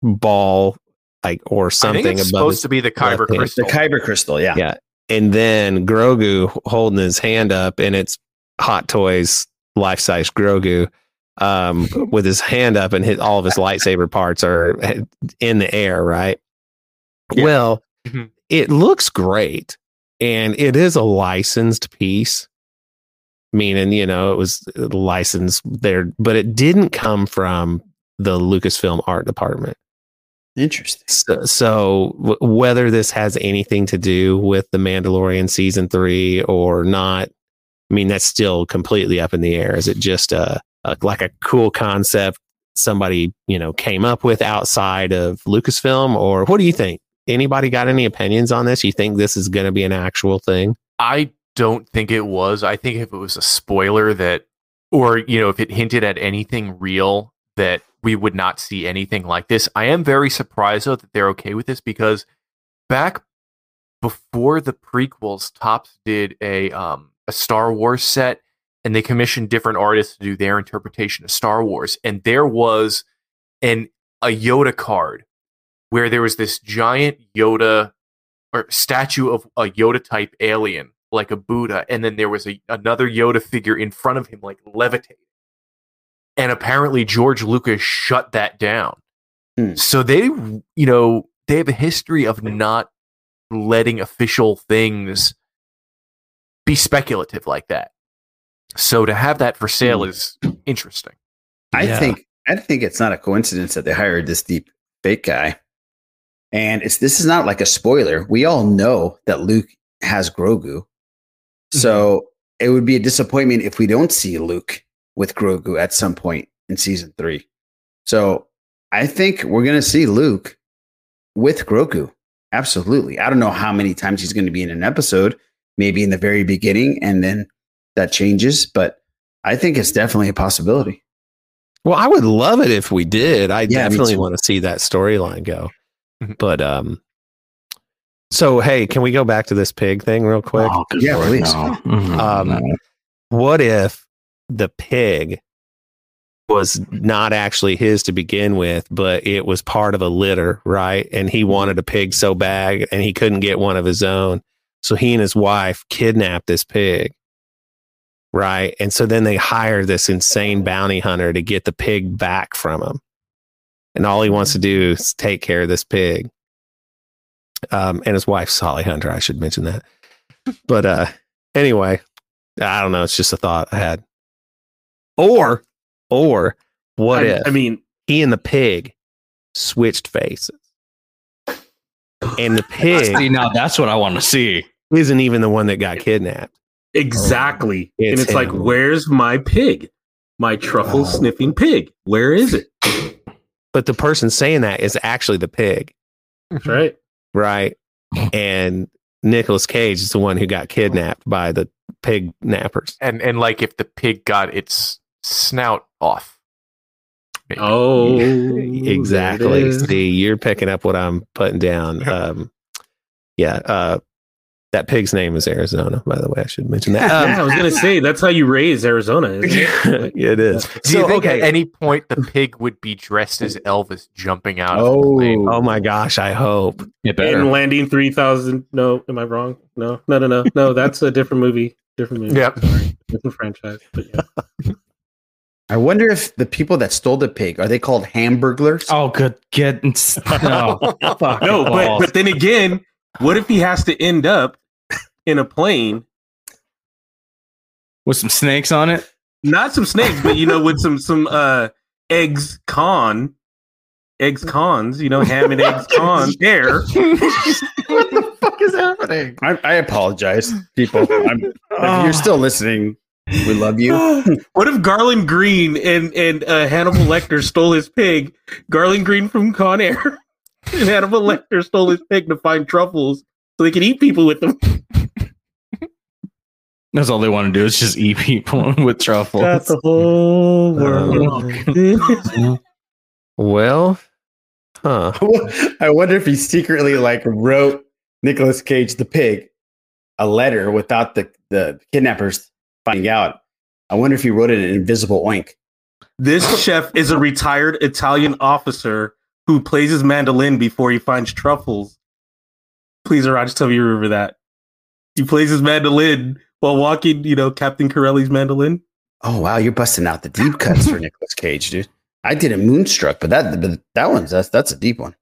ball, like or I something think it's above supposed his to be the Kyber crystal. The Kyber crystal. Yeah. yeah. And then Grogu holding his hand up, and it's Hot Toys life size Grogu um, with his hand up, and his, all of his lightsaber parts are in the air, right? Well, Mhm. it looks great, and it is a licensed piece, meaning, you know, it was licensed there, but it didn't come from the Lucasfilm art department. Interesting. So, so w- whether this has anything to do with the Mandalorian season three or not, I mean, that's still completely up in the air. Is it just a, a like a cool concept somebody you know came up with outside of Lucasfilm, or what do you think? Anybody got any opinions on this? You think this is going to be an actual thing? I don't think it was. I think if it was a spoiler that, or, you know, if it hinted at anything real, that we would not see anything like this. I am very surprised, though, that they're okay with this because back before the prequels, Topps did a, um, a Star Wars set and they commissioned different artists to do their interpretation of Star Wars. And there was an a Yoda card where there was this giant Yoda or statue of a Yoda type alien, like a Buddha, and then there was a, another Yoda figure in front of him, like levitating. And apparently George Lucas shut that down. Hmm. So they, you know, they have a history of not letting official things be speculative like that. So to have that for sale is interesting. I Yeah. think I think it's not a coincidence that they hired this deep fake guy. And it's this is not like a spoiler. We all know that Luke has Grogu. So it would be a disappointment if we don't see Luke with Grogu at some point in season three. So I think we're gonna see Luke with Grogu. Absolutely. I don't know how many times he's going to be in an episode, maybe in the very beginning, and then that changes, but I think it's definitely a possibility. Well, I would love it if we did. I Yeah, definitely want to see that storyline go. Mhm. But um so hey, can we go back to this pig thing real quick? Oh, Yeah, Lord, please. no. Mhm, Um, no. What if the pig was not actually his to begin with, but it was part of a litter, right? And he wanted a pig so bad and he couldn't get one of his own. So he and his wife kidnapped this pig. Right. And so then they hire this insane bounty hunter to get the pig back from him. And all he wants to do is take care of this pig. Um, and his wife's Holly Hunter, I should mention that. But uh anyway, I don't know. It's just a thought I had. Or, or what I- if I mean, he and the pig switched faces? And the pig See, now that's what I want to see. isn't even the one that got kidnapped. exactly. It's and it's like, where's my pig? My truffle oh. sniffing pig. Where is it? But the person saying that is actually the pig, That's right. right? And Nicolas Cage is the one who got kidnapped by the pig nappers. And and like if the pig got its snout off. Maybe. Oh, exactly. there it is. See, you're picking up what I'm putting down. Um, yeah. Uh, that pig's name is Arizona, by the way. I should mention that. Um, yeah, I was gonna say that's how you raise Arizona. Isn't it? it is. Do you So, think okay. at any point the pig would be dressed as Elvis jumping out of the plane? Oh my gosh, I hope. It And landing three thousand. No, am I wrong? No, no, no, no, no. That's a different movie. Different movie. Yep. Sorry. different franchise. But yeah. I wonder if the people that stole the pig are they called hamburglers? Oh, good. Get no, no, but but then again, what if he has to end up in a plane? with some snakes on it. Not some snakes, but you know, with some some uh eggs con, eggs cons. You know, ham and eggs con there. what the fuck is happening? I, I apologize, people. I'm, if you're still listening, we love you. what if Garland Greene and and uh, Hannibal Lecter stole his pig? Garland Greene from Con Air and Hannibal Lecter stole his pig to find truffles so they could eat people with them. That's all they want to do is just eat people with truffles. That's the whole world. Well, huh. I wonder if he secretly like wrote Nicolas Cage the pig a letter without the, the kidnappers finding out. I wonder if he wrote it in invisible oink. This chef is a retired Italian officer who plays his mandolin before he finds truffles. Please, Raj, tell me you remember that. He plays his mandolin while walking, you know, Captain Corelli's mandolin. Oh wow, you're busting out the deep cuts for Nicolas Cage, dude. I did a moonstruck, but that but that one's that's that's a deep one.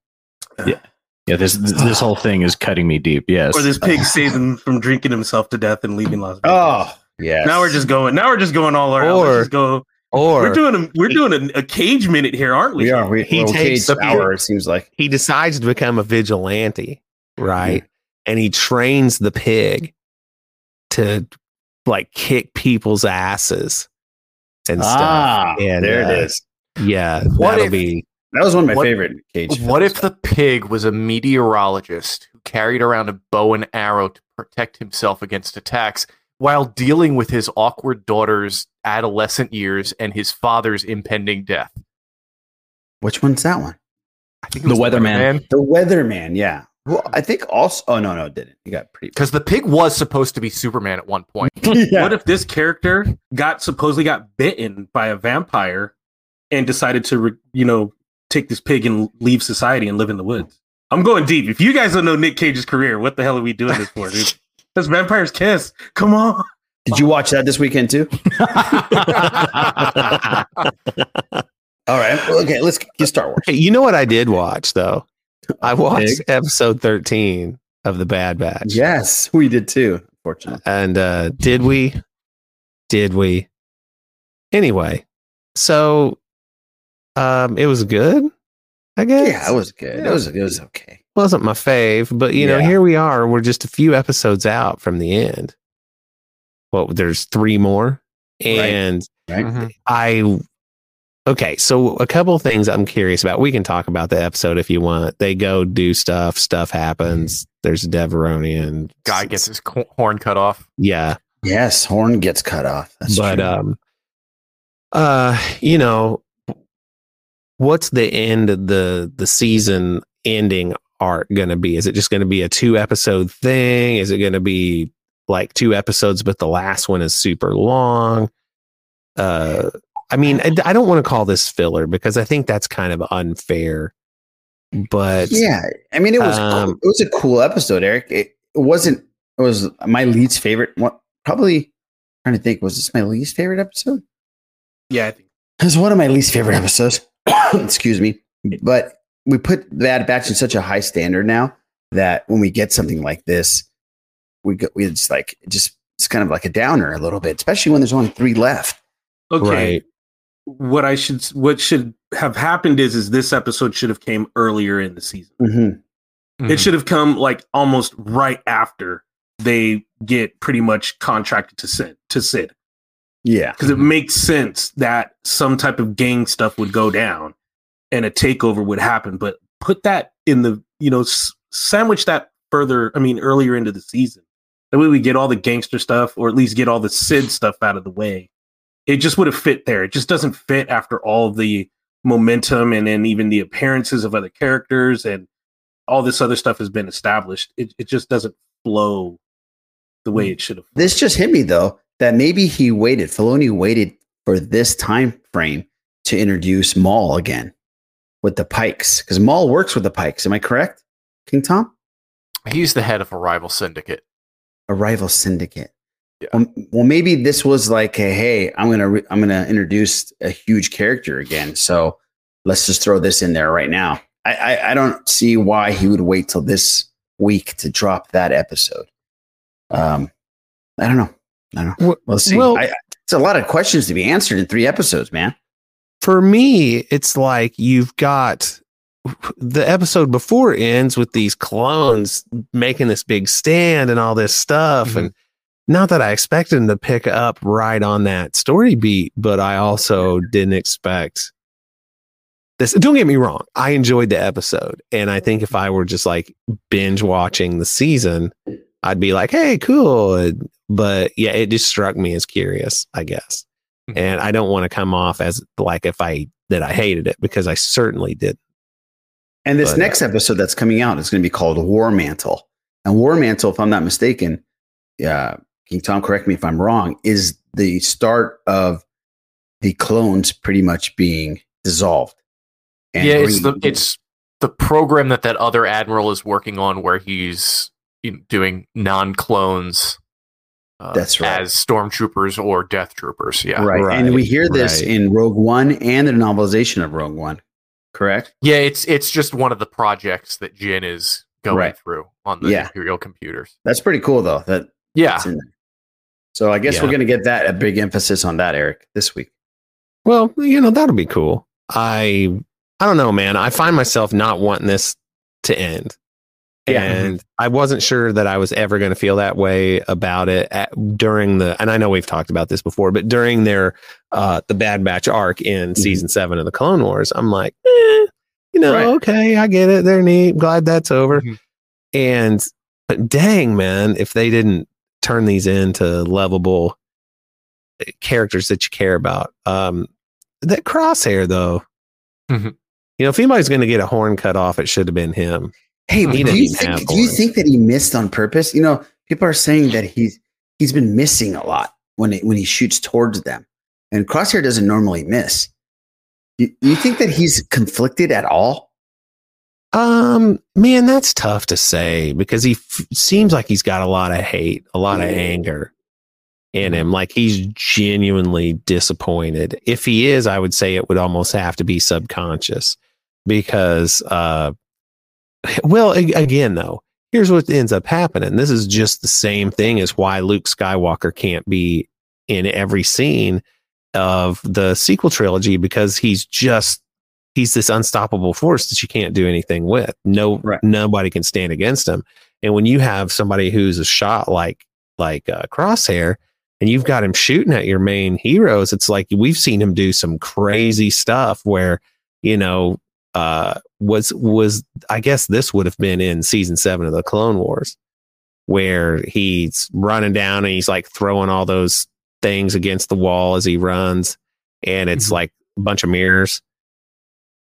Yeah, yeah. This this whole thing is cutting me deep. Yes. Or this pig saves him from drinking himself to death and leaving Las Vegas. Oh yeah. Now we're just going. Now we're just going all around. Or- Let's just go. Or we're doing a we're doing a, a cage minute here, aren't we? Yeah. We, He well, takes Cage the- hour, it seems like. he decides to become a vigilante, right? And he trains the pig to like kick people's asses and stuff. Ah, and there uh, it is. Yeah, What that'll if- be That was one of my What- favorite Cage. What films. if the pig was a meteorologist who carried around a bow and arrow to protect himself against attacks while dealing with his awkward daughter's adolescent years and his father's impending death? Which one's that one? I think The Weatherman. The Weatherman. Yeah. Well, I think also. Oh no, no, it didn't. You got pretty. Because the pig was supposed to be Superman at one point. yeah. What if this character got supposedly got bitten by a vampire and decided to, re- you know, take this pig and leave society and live in the woods? I'm going deep. If you guys don't know Nick Cage's career, what the hell are we doing this for, dude? That's Vampire's Kiss. Come on. Did you watch that this weekend too? All right. well, Okay. Let's get Star Wars. Hey, you know what I did watch though? I watched Pig? episode 13 of The Bad Batch. Yes, we did too. Unfortunately. And uh did we? Did we? Anyway, so um it was good, I guess. Yeah, it was good. It was it was okay. Wasn't my fave, but you know, Yeah. here we are. We're just a few episodes out from the end. Well, there's three more. And Right. Mhm. I okay, so a couple of things I'm curious about. We can talk about the episode if you want. They go do stuff, stuff happens. There's a Devaronian Guy gets his horn cut off. yeah. Yes, horn gets cut off. That's but true. um uh you know what's the end of the the season ending arc going to be is it just going to be a two episode thing is it going to be like two episodes but the last one is super long uh i mean i, I don't want to call this filler because i think that's kind of unfair but yeah, I mean, it was cool. Um, it was a cool episode, Eric. It, it wasn't it was my least favorite. What probably trying to think was this my least favorite episode? Yeah, I think It was one of my least favorite episodes. Excuse me, but we put that Batch in such a high standard now that when we get something like this, we go, we just like just it's kind of like a downer a little bit, especially when there's only three left. Okay. What I should what should have happened is is this episode should have came earlier in the season. Mm-hmm. It should have come like almost right after they get pretty much contracted to Cid to Cid. Yeah. Because it makes sense that some type of gang stuff would go down and a takeover would happen. But put that in the, you know, s- sandwich that further, I mean, earlier into the season. That way we get all the gangster stuff or at least get all the Cid stuff out of the way. It just would have fit there. It just doesn't fit after all the momentum and then even the appearances of other characters and all this other stuff has been established. It, it just doesn't flow the way mm. it should have. This just hit me though that maybe he waited. Filoni waited for this time frame to introduce Maul again with the Pikes because Maul works with the Pikes. Am I correct, King Tom? He's the head of a rival syndicate. A rival syndicate. Well, well, maybe this was like, a, hey, I'm gonna re- I'm gonna introduce a huge character again. So let's just throw this in there right now. I, I I don't see why he would wait till this week to drop that episode. Um, I don't know. I don't know. We'll see. well- I, I- it's a lot of questions to be answered in three episodes, man. For me, it's like you've got the episode before ends with these clones making this big stand and all this stuff. Mm-hmm. And not that I expected them to pick up right on that story beat, but I also didn't expect this. Don't get me wrong. I enjoyed the episode. And I think if I were just like binge watching the season, I'd be like, hey, cool. But yeah, it just struck me as curious, I guess. And I don't want to come off as like if I that I hated it because I certainly did. And this But, uh, next episode that's coming out is going to be called War Mantle. And War Mantle, if I'm not mistaken, yeah, King Tom, correct me if I'm wrong, is the start of the clones pretty much being dissolved. and yeah, it's the it's the program that that other admiral is working on, where he's doing non clones. Uh, That's right. As stormtroopers or death troopers, yeah, right. And we hear this in Rogue One and the novelization of Rogue One, correct? Yeah, it's it's just one of the projects that Jyn is going Right. through on the Yeah. Imperial computers. That's pretty cool, though. That Yeah. that's in there. So I guess Yeah. we're going to get that a big emphasis on that, Eric, this week. Well, you know, that'll be cool. I I don't know, man. I find myself not wanting this to end. Yeah. And I wasn't sure that I was ever going to feel that way about it at, during the and I know we've talked about this before, but during their uh the Bad Batch arc in season 7 of the Clone Wars, I'm like, eh, you know, Right. okay, I get it. They're neat. Glad that's over. And but dang, man, if they didn't turn these into lovable characters that you care about. Um, that crosshair, though, Mhm. you know, if anybody's going to get a horn cut off, it should have been him. Hey, He do you, think, do you think that he missed on purpose? You know, people are saying that he's he's been missing a lot when it, when he shoots towards them, and Crosshair doesn't normally miss. You, you think that he's conflicted at all? Um, man, that's tough to say because he f- seems like he's got a lot of hate, a lot of anger in him. Like he's genuinely disappointed. If he is, I would say it would almost have to be subconscious because, uh, well, again, though, here's what ends up happening. This is just the same thing as why Luke Skywalker can't be in every scene of the sequel trilogy because he's just he's this unstoppable force that you can't do anything with. No, nobody can stand against him. And when you have somebody who's a shot like like uh, Crosshair, and you've got him shooting at your main heroes, it's like we've seen him do some crazy stuff where you know uh was was I guess this would have been in season seven of the Clone Wars, where he's running down and he's like throwing all those things against the wall as he runs, and it's like a bunch of mirrors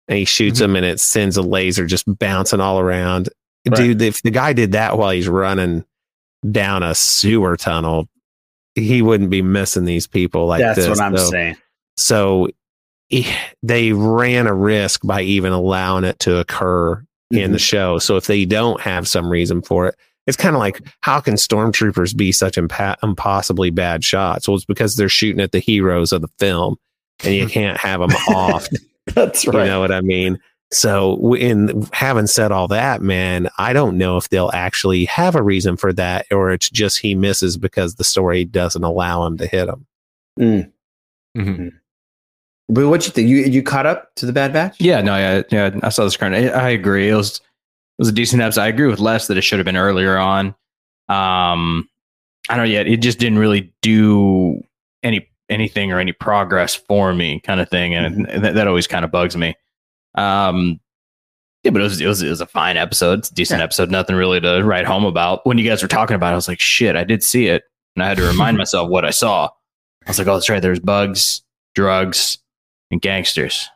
and he shoots them and it sends a laser just bouncing all around. Dude, if the guy did that while he's running down a sewer tunnel, he wouldn't be missing these people like That's this. what I'm So- saying. So they ran a risk by even allowing it to occur in Mm-hmm. the show. So if they don't have some reason for it, it's kind of like how can stormtroopers be such impa- impossibly bad shots? Well, it's because they're shooting at the heroes of the film, and you can't have them off. That's right. You know what I mean? So, in having said all that, man, I don't know if they'll actually have a reason for that, or it's just he misses because the story doesn't allow him to hit him. Mm. Mm-hmm. But what you think? You you caught up to the Bad Batch? Yeah, no, yeah, yeah. I saw this current. I, I agree. It was it was a decent episode. I agree with Les that it should have been earlier on. Um, I don't know yet. It just didn't really do any anything or any progress for me, kind of thing, and that, that always kind of bugs me. Um, yeah, but it was, it was it was a fine episode. It's a decent episode. Nothing really to write home about. When you guys were talking about, it, I was like, shit, I did see it, and I had to remind myself what I saw. I was like, oh, that's right. There's bugs, drugs, and gangsters.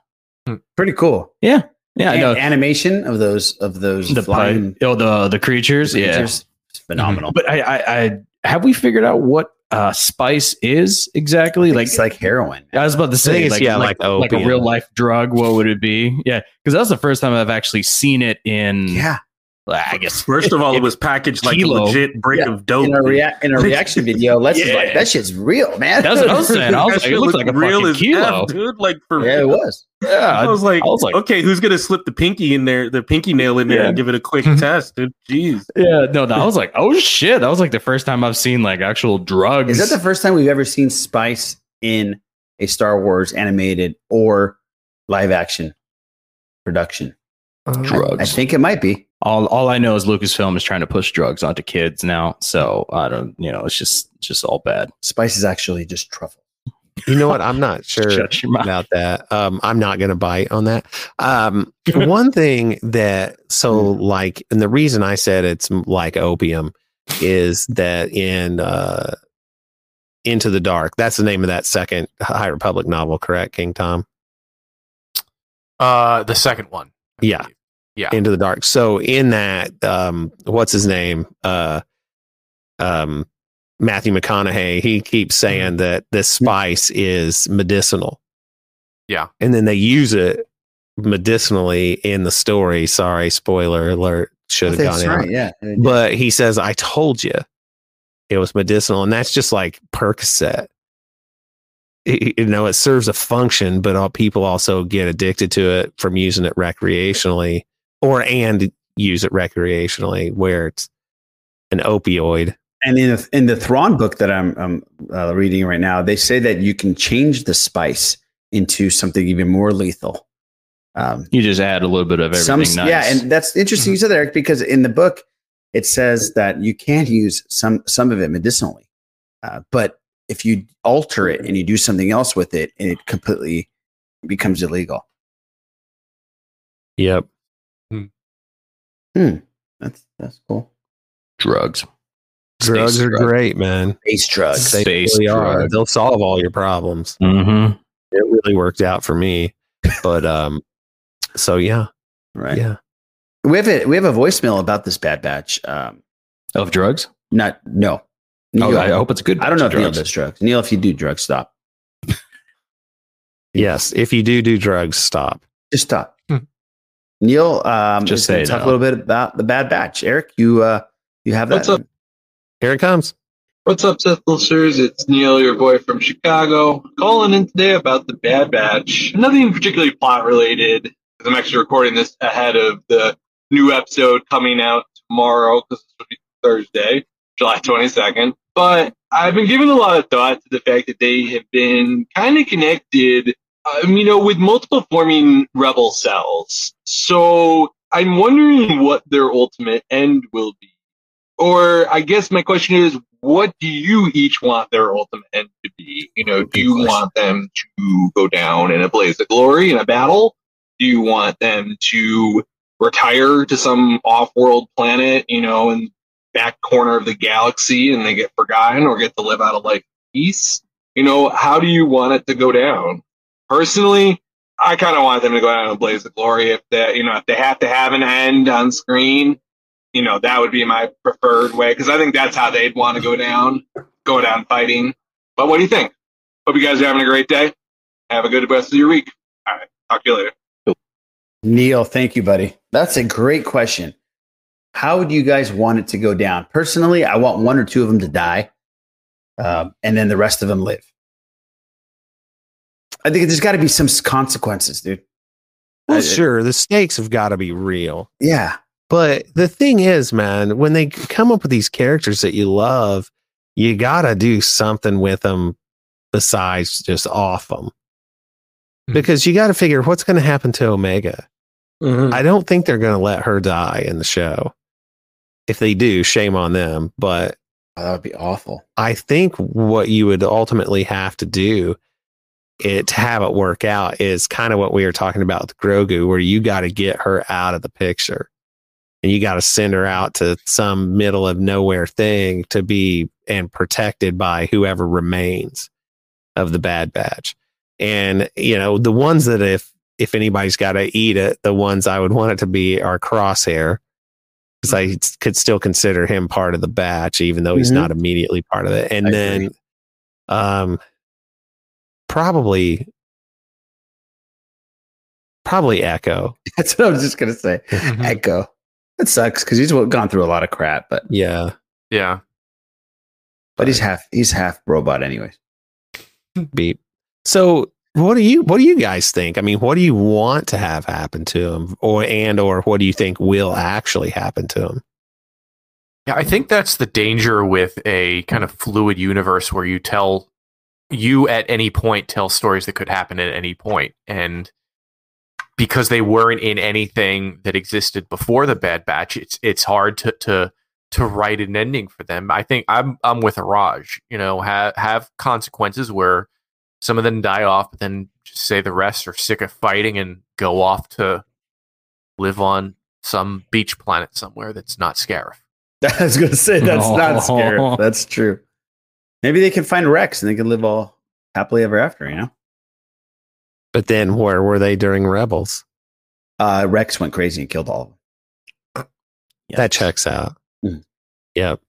Pretty cool. Yeah, yeah. Know. animation of those of those the flying oh the the creatures, yeah, creatures, it's phenomenal. But I, I, I have we figured out what uh spice is exactly? Like it's like heroin. I was about to say, it's, like, yeah, like, like like a real life drug. What would it be? Yeah, because that's the first time I've actually seen it in. Yeah, I guess First of all, it was packaged like Kilo. a legit brick Yeah, of dope. in a rea- in a reaction video. Let's Yeah. like that shit's real, man. That's what I was saying. I was That like, it shit looks looked like a real fucking as kilo. F, dude. Like for yeah, it was. Yeah, I was like, I was like, okay, who's gonna slip the pinky in there, the pinky nail in there, Yeah. and give it a quick mm-hmm. test, dude? Jeez. yeah, no, no. I was like, oh shit, that was like the first time I've seen like actual drugs. Is that the first time we've ever seen spice in a Star Wars animated or live action production? drugs? I think it might be. All all I know is Lucasfilm is trying to push drugs onto kids now. So I don't, you know, it's just just all bad. Spice is actually just truffle. You know what? I'm not sure Shut your mouth. about that. Um, I'm not going to bite on that. Um, one thing that, so like, and the reason I said it's like opium is that in uh, Into the Dark, that's the name of that second High Republic novel, correct, King Tom? Uh, the second one. I Yeah. believe. Yeah. Into the Dark. So in that, um, what's his name? Uh, um, Matthew McConaughey. He keeps saying that this spice is medicinal. Yeah. and then they use it medicinally in the story. Sorry, spoiler alert. Should have gone in. right. Yeah. But he says, "I told you it was medicinal," and that's just like Percocet. You know, it serves a function, but all people also get addicted to it from using it recreationally, or and use it recreationally, where it's an opioid. And in the, in the Thrawn book that I'm, I'm uh, reading right now, they say that you can change the spice into something even more lethal. Um, You just add a little bit of everything. some, nice. yeah, and that's interesting you said that, Eric, because in the book it says that you can't use some some of it medicinally, uh, but if you alter it and you do something else with it, it completely becomes illegal. Yep. Hmm, that's that's cool. drugs. Drugs Space are drug. great, man. Base drugs. They Space really are. They'll solve all your problems. Mm-hmm. It really worked out for me. But um, so yeah, Right. yeah. We have a we have a voicemail about this bad batch. Um, Of drugs. not no. Oh, I hope it's a good. I don't know if batch of Neil drugs. does drugs. Neil, if you do drugs, stop. Yes, if you do do drugs, stop. Just stop. Neil, um, Just say talk no. a little bit about the Bad Batch. Eric, you uh, you have that. What's up? Here it comes. What's up, Sith listeners? It's Neil, your boy from Chicago, calling in today about the Bad Batch. Nothing particularly plot related, because I'm actually recording this ahead of the new episode coming out tomorrow, because this will be Thursday, July 22nd. But I've been giving a lot of thought to the fact that they have been kind of connected, um, you know, with multiple forming rebel cells. So I'm wondering what their ultimate end will be or I guess my question is, what do you each want their ultimate end to be? You know, do you want them to go down in a blaze of glory in a battle? Do you want them to retire to some off-world planet, you know, in back corner of the galaxy and they get forgotten or get to live out a life of peace? You know, how do you want it to go down? Personally, I kind of want them to go down in a blaze of glory. If they, you know, if they have to have an end on screen, you know, that would be my preferred way because I think that's how they'd want to go down, go down fighting. But what do you think? Hope you guys are having a great day. Have a good rest of your week. All right. Talk to you later. Neil, thank you, buddy. That's a great question. How do you guys want it to go down? Personally, I want one or two of them to die, um, and then the rest of them live. I think there's got to be some consequences, dude. Well, I- sure, the stakes have got to be real. Yeah. But the thing is, man, when they come up with these characters that you love, you got to do something with them besides just off them. Because you got to figure what's going to happen to Omega. Mhm. I don't think they're going to let her die in the show. If they do, shame on them. But Oh, that would be awful. I think what you would ultimately have to do it to have it work out is kind of what we were talking about with Grogu, where you got to get her out of the picture and you got to send her out to some middle of nowhere thing to be and protected by whoever remains of the Bad Batch. And you know, the ones that if if anybody's got to eat it, the ones I would want it to be are Crosshair. Because I could still consider him part of the batch, even though he's Mhm. not immediately part of it. And I then, agree. um, probably, probably Echo. That's what I was just gonna say. Mm-hmm. Echo. That sucks because he's gone through a lot of crap, but Yeah, Yeah. but he's half he's half robot anyways. beep. So, what do you what do you guys think? I mean, what do you want to have happen to him, or and or what do you think will actually happen to him? Yeah, I think that's the danger with a kind of fluid universe where you tell you at any point tell stories that could happen at any point and because they weren't in anything that existed before the bad batch it's it's hard to to to write an ending for them i think i'm i'm with Raj. you know have have consequences where some of them die off but then just say the rest are sick of fighting and go off to live on some beach planet somewhere that's not Scarif. I was gonna say that's not No. scary. That's true. Maybe they can find Rex and they can live all happily ever after. You know, But then, where were they during Rebels? uh, Rex went crazy and killed all of them. That checks out. Mm. Yep.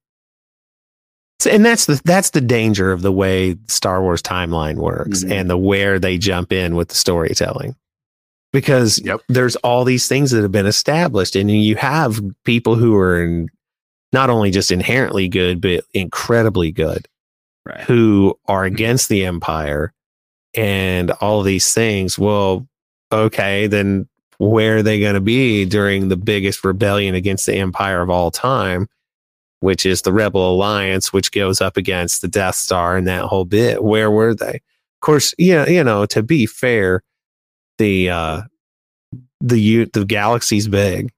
So, and that's the that's the danger of the way Star Wars timeline works Mhm. and the where they jump in with the storytelling. Because Yep. there's all these things that have been established, and you have people who are in, not only just inherently good, but incredibly good, Right. who are against the Empire and all these things. Well, okay, then where are they going to be during the biggest rebellion against the Empire of all time, which is the Rebel Alliance, which goes up against the Death Star and that whole bit? Where were they? Of course, yeah, you know, to be fair, the uh the u- the galaxy's big.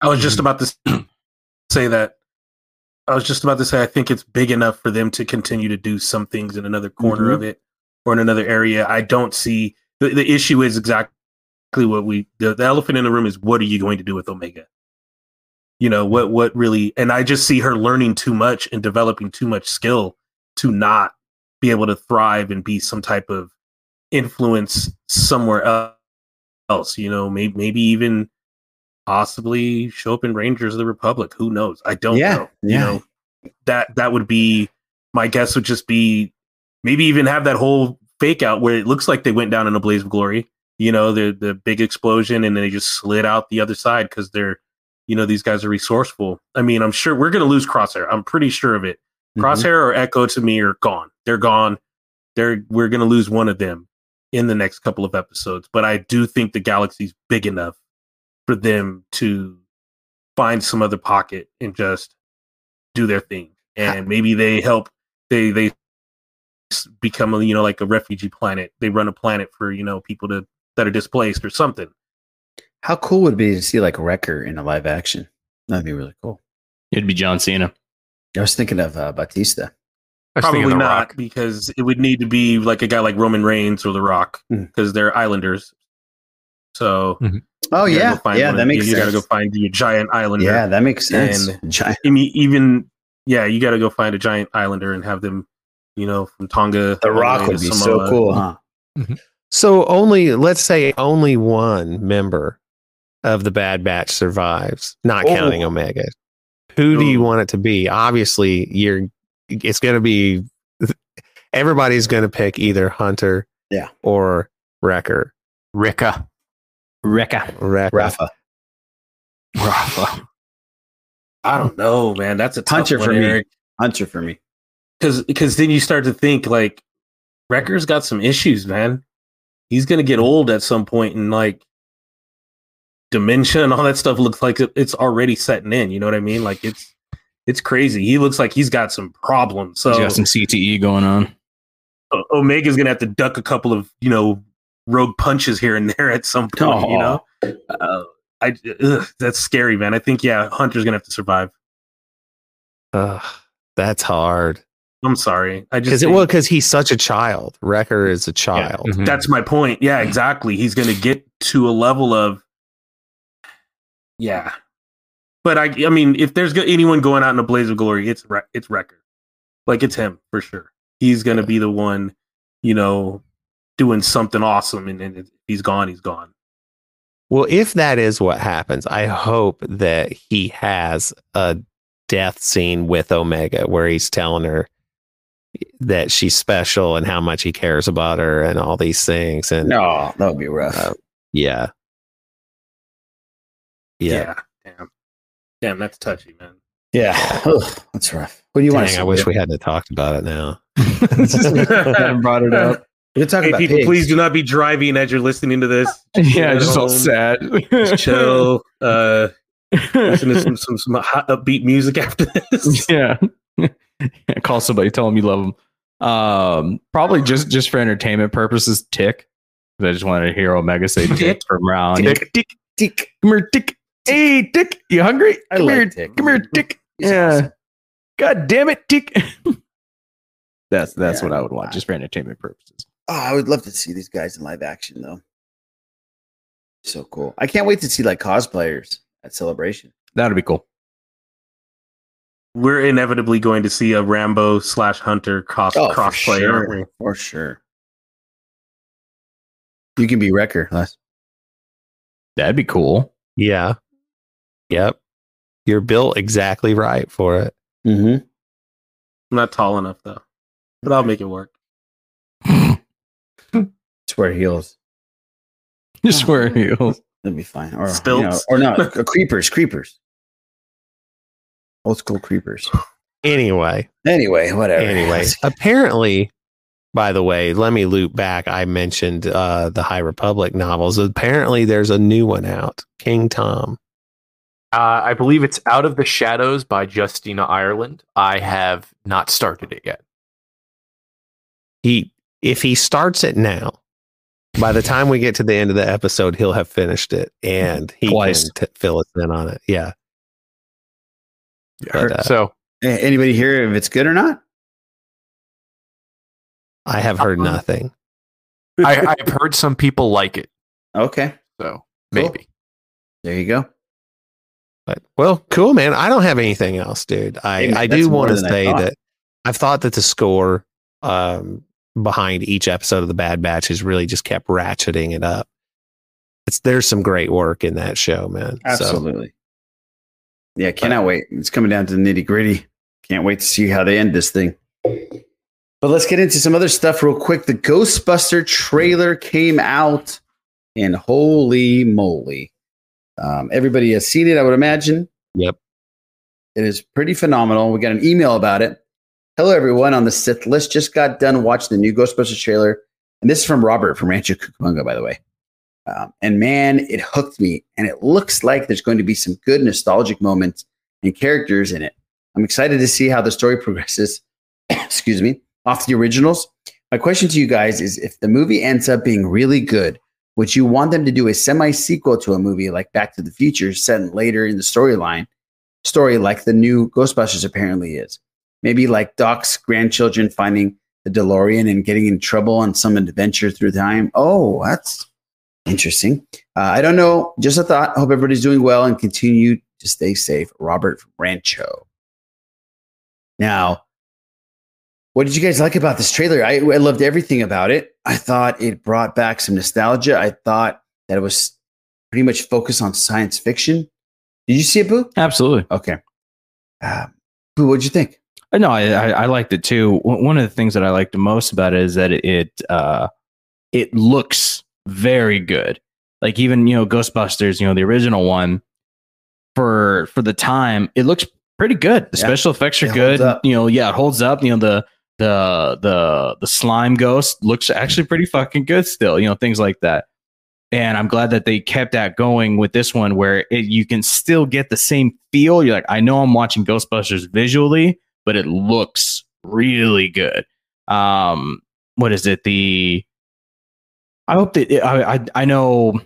I was just about to say that. I was just about to say I think it's big enough for them to continue to do some things in another corner Mhm. of it or in another area. I don't see the, the issue is exactly what we the, the elephant in the room is what are you going to do with Omega? You know, what what really and I just see her learning too much and developing too much skill to not be able to thrive and be some type of influence somewhere el- else, you know, maybe maybe even possibly show up in Rangers of the Republic. Who knows? I don't Yeah, know. You yeah. know, that that would be my guess would just be maybe even have that whole fake out where it looks like they went down in a blaze of glory. You know, the the big explosion and then they just slid out the other side because they're you know, these guys are resourceful. I mean, I'm sure we're gonna lose Crosshair. I'm pretty sure of it. Mhm. Crosshair or Echo to me are gone. They're gone. They're we're gonna lose one of them in the next couple of episodes. But I do think the galaxy's big enough for them to find some other pocket and just do their thing. And maybe they help they they become a, you know like a refugee planet. They run a planet for, you know, people to that are displaced or something. How cool would it be to see like a Wrecker in a live action? That'd be really cool. It'd be John Cena. I was thinking of uh, Batista. I was thinking Probably not Rock. because it would need to be like a guy like Roman Reigns or The Rock because they're Islanders. So Mhm. Oh yeah, go yeah, that of- makes you, sense. gotta go find the giant Islander. yeah, that makes sense. And- Giant. I mean, even yeah, you got to go find a giant Islander and have them, you know, from Tonga. The all Rock would be so cool, huh? So only let's say only one member of the Bad Batch survives, not Oh. counting Omega. Who do you want it to be? Obviously, you're. It's going to be. Everybody's going to pick either Hunter, Yeah. or Wrecker. Rika. Rekka. Wrecker. Rafa. Rafa. I don't know, man. That's a puncher for me. Puncher for me. Because because then you start to think like Wrecker's got some issues, man. He's gonna get old at some point, and like dementia and all that stuff looks like it's already setting in. You know what I mean? Like it's it's crazy. He looks like he's got some problems. So He's got some CTE going on. O- Omega's gonna have to duck a couple of you know rogue punches here and there at some point. You know, uh, I ugh, that's scary, man. I think yeah, Hunter's gonna have to survive. Ugh, that's hard. I'm sorry. I just Because it well, because he's such a child. Wrecker is a child. That's my point. Yeah, exactly. He's going to get to a level of, yeah. But I, I mean, if there's anyone going out in a blaze of glory, it's Wre- it's Wrecker. Like it's him for sure. He's going to be the one, you know, doing something awesome, and, and he's gone. He's gone. Well, if that is what happens, I hope that he has a death scene with Omega where he's telling her that she's special and how much he cares about her and all these things. And No, that would be rough. uh, yeah. Yeah. Damn. Damn, that's touchy, man. Yeah. Ugh, that's rough. What do you want to Dang, say? I wish we hadn't talked about it now. Brought it up. We could talk Hey, about people, pigs. please do not be driving as you're listening to this. Yeah, At just all sad. just chill. Uh, listen to some some, some hot upbeat music after this. yeah. Call somebody, tell them you love them. Um, probably just just for entertainment purposes. Tick. I just wanted to hear Omega say Tick from Round. Tick. Tick. Tick. Come here, Tick. Hey, Tick. You hungry? I come like here, Tick. Come here, Tick. He's yeah. awesome. God damn it, Tick. that's that's Yeah, what I would want, just for entertainment purposes. Oh, I would love to see these guys in live action though. So cool. I can't wait to see like cosplayers at Celebration. That'd be cool. We're inevitably going to see a Rambo slash Hunter cross Oh, for crossplay, aren't we? sure. For sure. You can be Wrecker, Les. That'd be cool. Yeah. Yep. You're built exactly right for it. Mm-hmm. I'm not tall enough though, but I'll make it work. Swear heels. Just wear heels. That'd be fine. Or you know, or not. uh, creepers, creepers. Old school creepers. Anyway, Anyway, whatever. anyway, apparently, by the way, let me loop back. I mentioned uh, the High Republic novels. Apparently, there's a new one out, King Tom. Uh, I believe it's Out of the Shadows by Justina Ireland. I have not started it yet. He, if he starts it now, by the time we get to the end of the episode, he'll have finished it, and he Twice. can t- fill us in on it. Yeah. But, uh, so Anybody here if it's good or not? I have heard Uh-uh. nothing. I, I've heard some people like it. Okay. So Cool. maybe. There you go. But well, cool, man. I don't have anything else, dude. I, Hey, I do want to than I say that I've thought that the score um, behind each episode of the Bad Batch has really just kept ratcheting it up. It's there's some great work in that show, man. So, Absolutely. Yeah, cannot wait. It's coming down to the nitty gritty. Can't wait to see how they end this thing. But let's get into some other stuff real quick. The Ghostbuster trailer came out, and holy moly. Um, everybody has seen it, I would imagine. Yep. It is pretty phenomenal. We got an email about it. Hello, everyone on the Sith list. Just got done watching the new Ghostbusters trailer. And this is from Robert from Rancho Cucamonga, by the way. Um, and man, it hooked me. And it looks like there's going to be some good nostalgic moments and characters in it. I'm excited to see how the story progresses. excuse me, off the originals. My question to you guys is if the movie ends up being really good, would you want them to do a semi sequel to a movie like Back to the Future set later in the storyline story, like the new Ghostbusters apparently is? Maybe like Doc's grandchildren finding the DeLorean and getting in trouble on some adventure through time. Oh, that's interesting. Uh, I don't know. Just a thought. Hope everybody's doing well and continue to stay safe. Robert from Rancho. Now, what did you guys like about this trailer? I, I loved everything about it. I thought it brought back some nostalgia. I thought that it was pretty much focused on science fiction. Did you see it, Boo? Absolutely. Okay. Uh, Boo, what'd you think? Uh, No, I, I, I liked it too. One one of the things that I liked the most about it is that it uh, it looks very good. Like even you know Ghostbusters, you know the original one for for the time, it looks pretty good. The Yeah. special effects are It good. You know, yeah, it holds up. You know, the the the the slime ghost looks actually pretty fucking good still. You know, things like that. And I'm glad that they kept that going with this one, where it, you can still get the same feel. You're like, I know I'm watching Ghostbusters visually, but it looks really good. Um, what is it? The I hope that I I, I know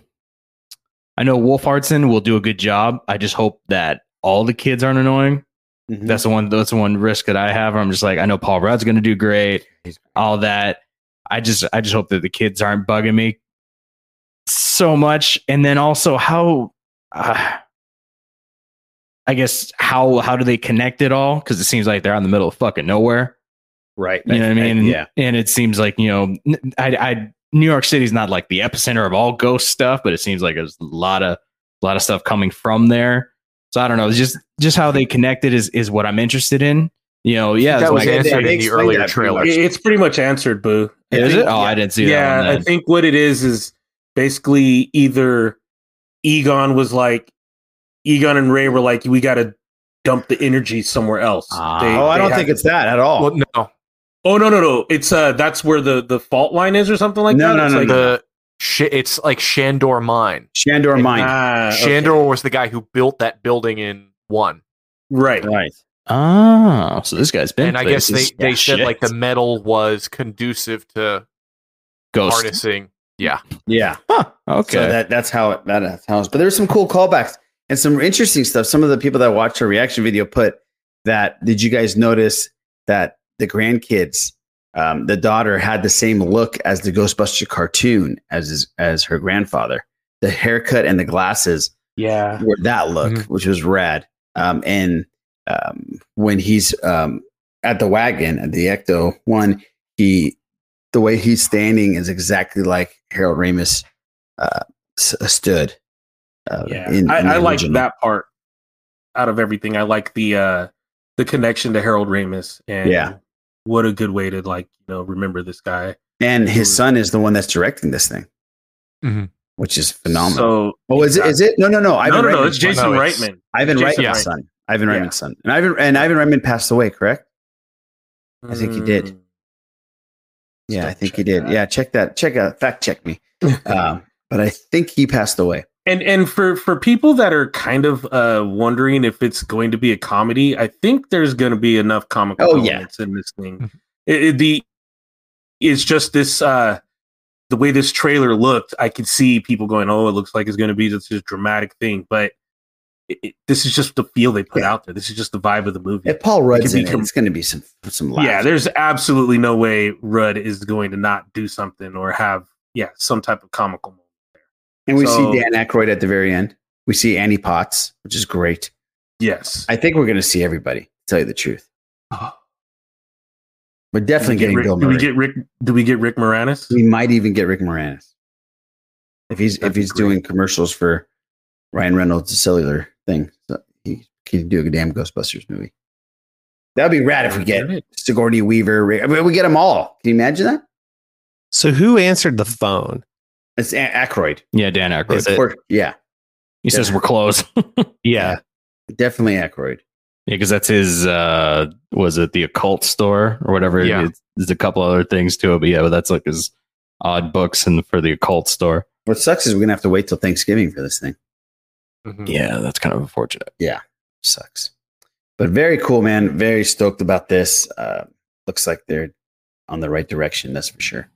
I know Wolf Hartson will do a good job. I just hope that all the kids aren't annoying. Mhm. That's the one. That's the one risk that I have. I'm just like, I know Paul Rudd's going to do great. All that. I just, I just hope that the kids aren't bugging me so much. And then also how, uh, I guess how how do they connect it all? Because it seems like they're out in the middle of fucking nowhere. Right. You know what I mean? yeah. And it seems like you know, n- I, I New York City's not like the epicenter of all ghost stuff, but it seems like there's a lot of a lot of stuff coming from there. So I don't know. It's just just how they connected is is what I'm interested in. You know, yeah, That it's was like- answered in the earlier that pretty trailers. It- It's pretty much answered, Boo. I Is think- it? Oh, I didn't see that. yeah, I think what it is is basically either Egon was like Egon and Ray were like, we got to dump the energy somewhere else. Ah. They- oh, I don't think to- it's that at all. Well, no, Oh no no no! It's uh that's where the the fault line is or something like No, that. no, It's no, like, the sh- it's like Shandor Mine. Shandor Mine. Ah, okay. Shandor was the guy who built that building in one, right? right. Oh, so this guy's been. and I guess they they Yeah, said like the metal was conducive to ghost. harnessing. Yeah, Yeah. Okay. So that that's how it that, that's how. It's, but there's some cool callbacks and some interesting stuff. Some of the people that watched our reaction video put that. Did you guys notice that the grandkids, um, the daughter had the same look as the Ghostbuster cartoon as as her grandfather. The haircut and the glasses Yeah. were that look, which was rad. Um, and um, when he's um, at the wagon at the Ecto one, he the way he's standing is exactly like Harold Ramis uh, s- stood. Uh, Yeah, in- I, in the I like that part out of everything. I like the uh the connection to Harold Ramis, and Yeah. what a good way to like you know remember this guy. And his son is the one that's directing this thing, Mhm. which is phenomenal. So oh, is it? Is it? No, no, no. Ivan no, no, no, it's Jason son. Reitman. Ivan Jason Reitman's Reitman. son. Ivan Yeah. Reitman's son. And Ivan and Ivan Reitman passed away. Correct? I think he did. Mm, Yeah, I think he did. Yeah, check that. Check out. Fact check me. um, but I think he passed away. And and for for people that are kind of uh wondering if it's going to be a comedy, I think there's going to be enough comical Oh, yeah. elements in this thing. It, it- the it's just this uh the way this trailer looked. I could see people going, "Oh, it looks like it's going to be this, this dramatic thing," but it, it- this is just the feel they put out there. This is just the vibe of the movie. If Paul Rudd's could be in it, com- it's going to be some some laughs. yeah, there's absolutely no way Rudd is going to not do something or have yeah some type of comical moment. And we so- see Dan Aykroyd at the very end. We see Annie Potts, which is great. Yes, I think we're going to see everybody. To tell you the truth, we're definitely do we getting get Rick, Bill do we get Rick? Do we get Rick Moranis? we might even get Rick Moranis if he's if he's doing commercials for Ryan Reynolds' cellular thing. So he can do a damn Ghostbusters movie. That'd be rad if we get Sigourney Weaver. Rick- I mean, we get them all. Can you imagine that? So who answered the phone? It's A- Aykroyd. Yeah, Dan Aykroyd. Is it? Or- yeah, He says we're close. Yeah. definitely Aykroyd. Yeah, because that's his. uh Was it the occult store or whatever? Yeah. It's, there's a couple other things to it, but yeah, but that's like his odd books and for the occult store. What sucks is we're gonna have to wait till Thanksgiving for this thing. Mhm. Yeah, that's kind of unfortunate. Yeah, sucks. But very cool, man. Very stoked about this. Uh, looks like they're on the right direction. That's for sure.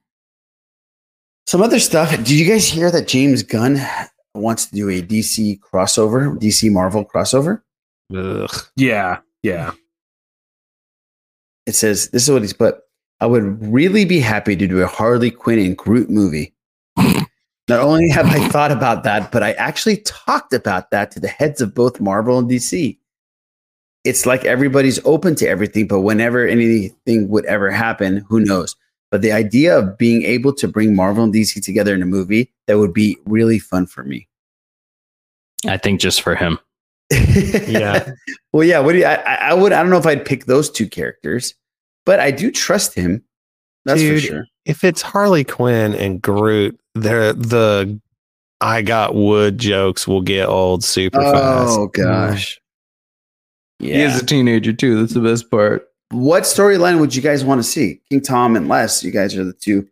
Some other stuff. Did you guys hear that James Gunn wants to do a DC crossover, DC Marvel crossover? Ugh. Yeah, yeah. It says this is what he's put. I would really be happy to do a Harley Quinn and Groot movie. Not only have I thought about that, but I actually talked about that to the heads of both Marvel and DC. It's like everybody's open to everything, but whenever anything would ever happen, who knows? But the idea of being able to bring Marvel and DC together in a movie that would be really fun for me. I think just for him. Yeah. well, yeah. What do you, I, I I would? I don't know if I'd pick those two characters, but I do trust him. That's Dude, for sure. If it's Harley Quinn and Groot, they're the I got wood jokes will get old super oh, fast. Oh gosh. He is a teenager too. That's the best part. What storyline would you guys want to see? King Tom and Les, you guys are the two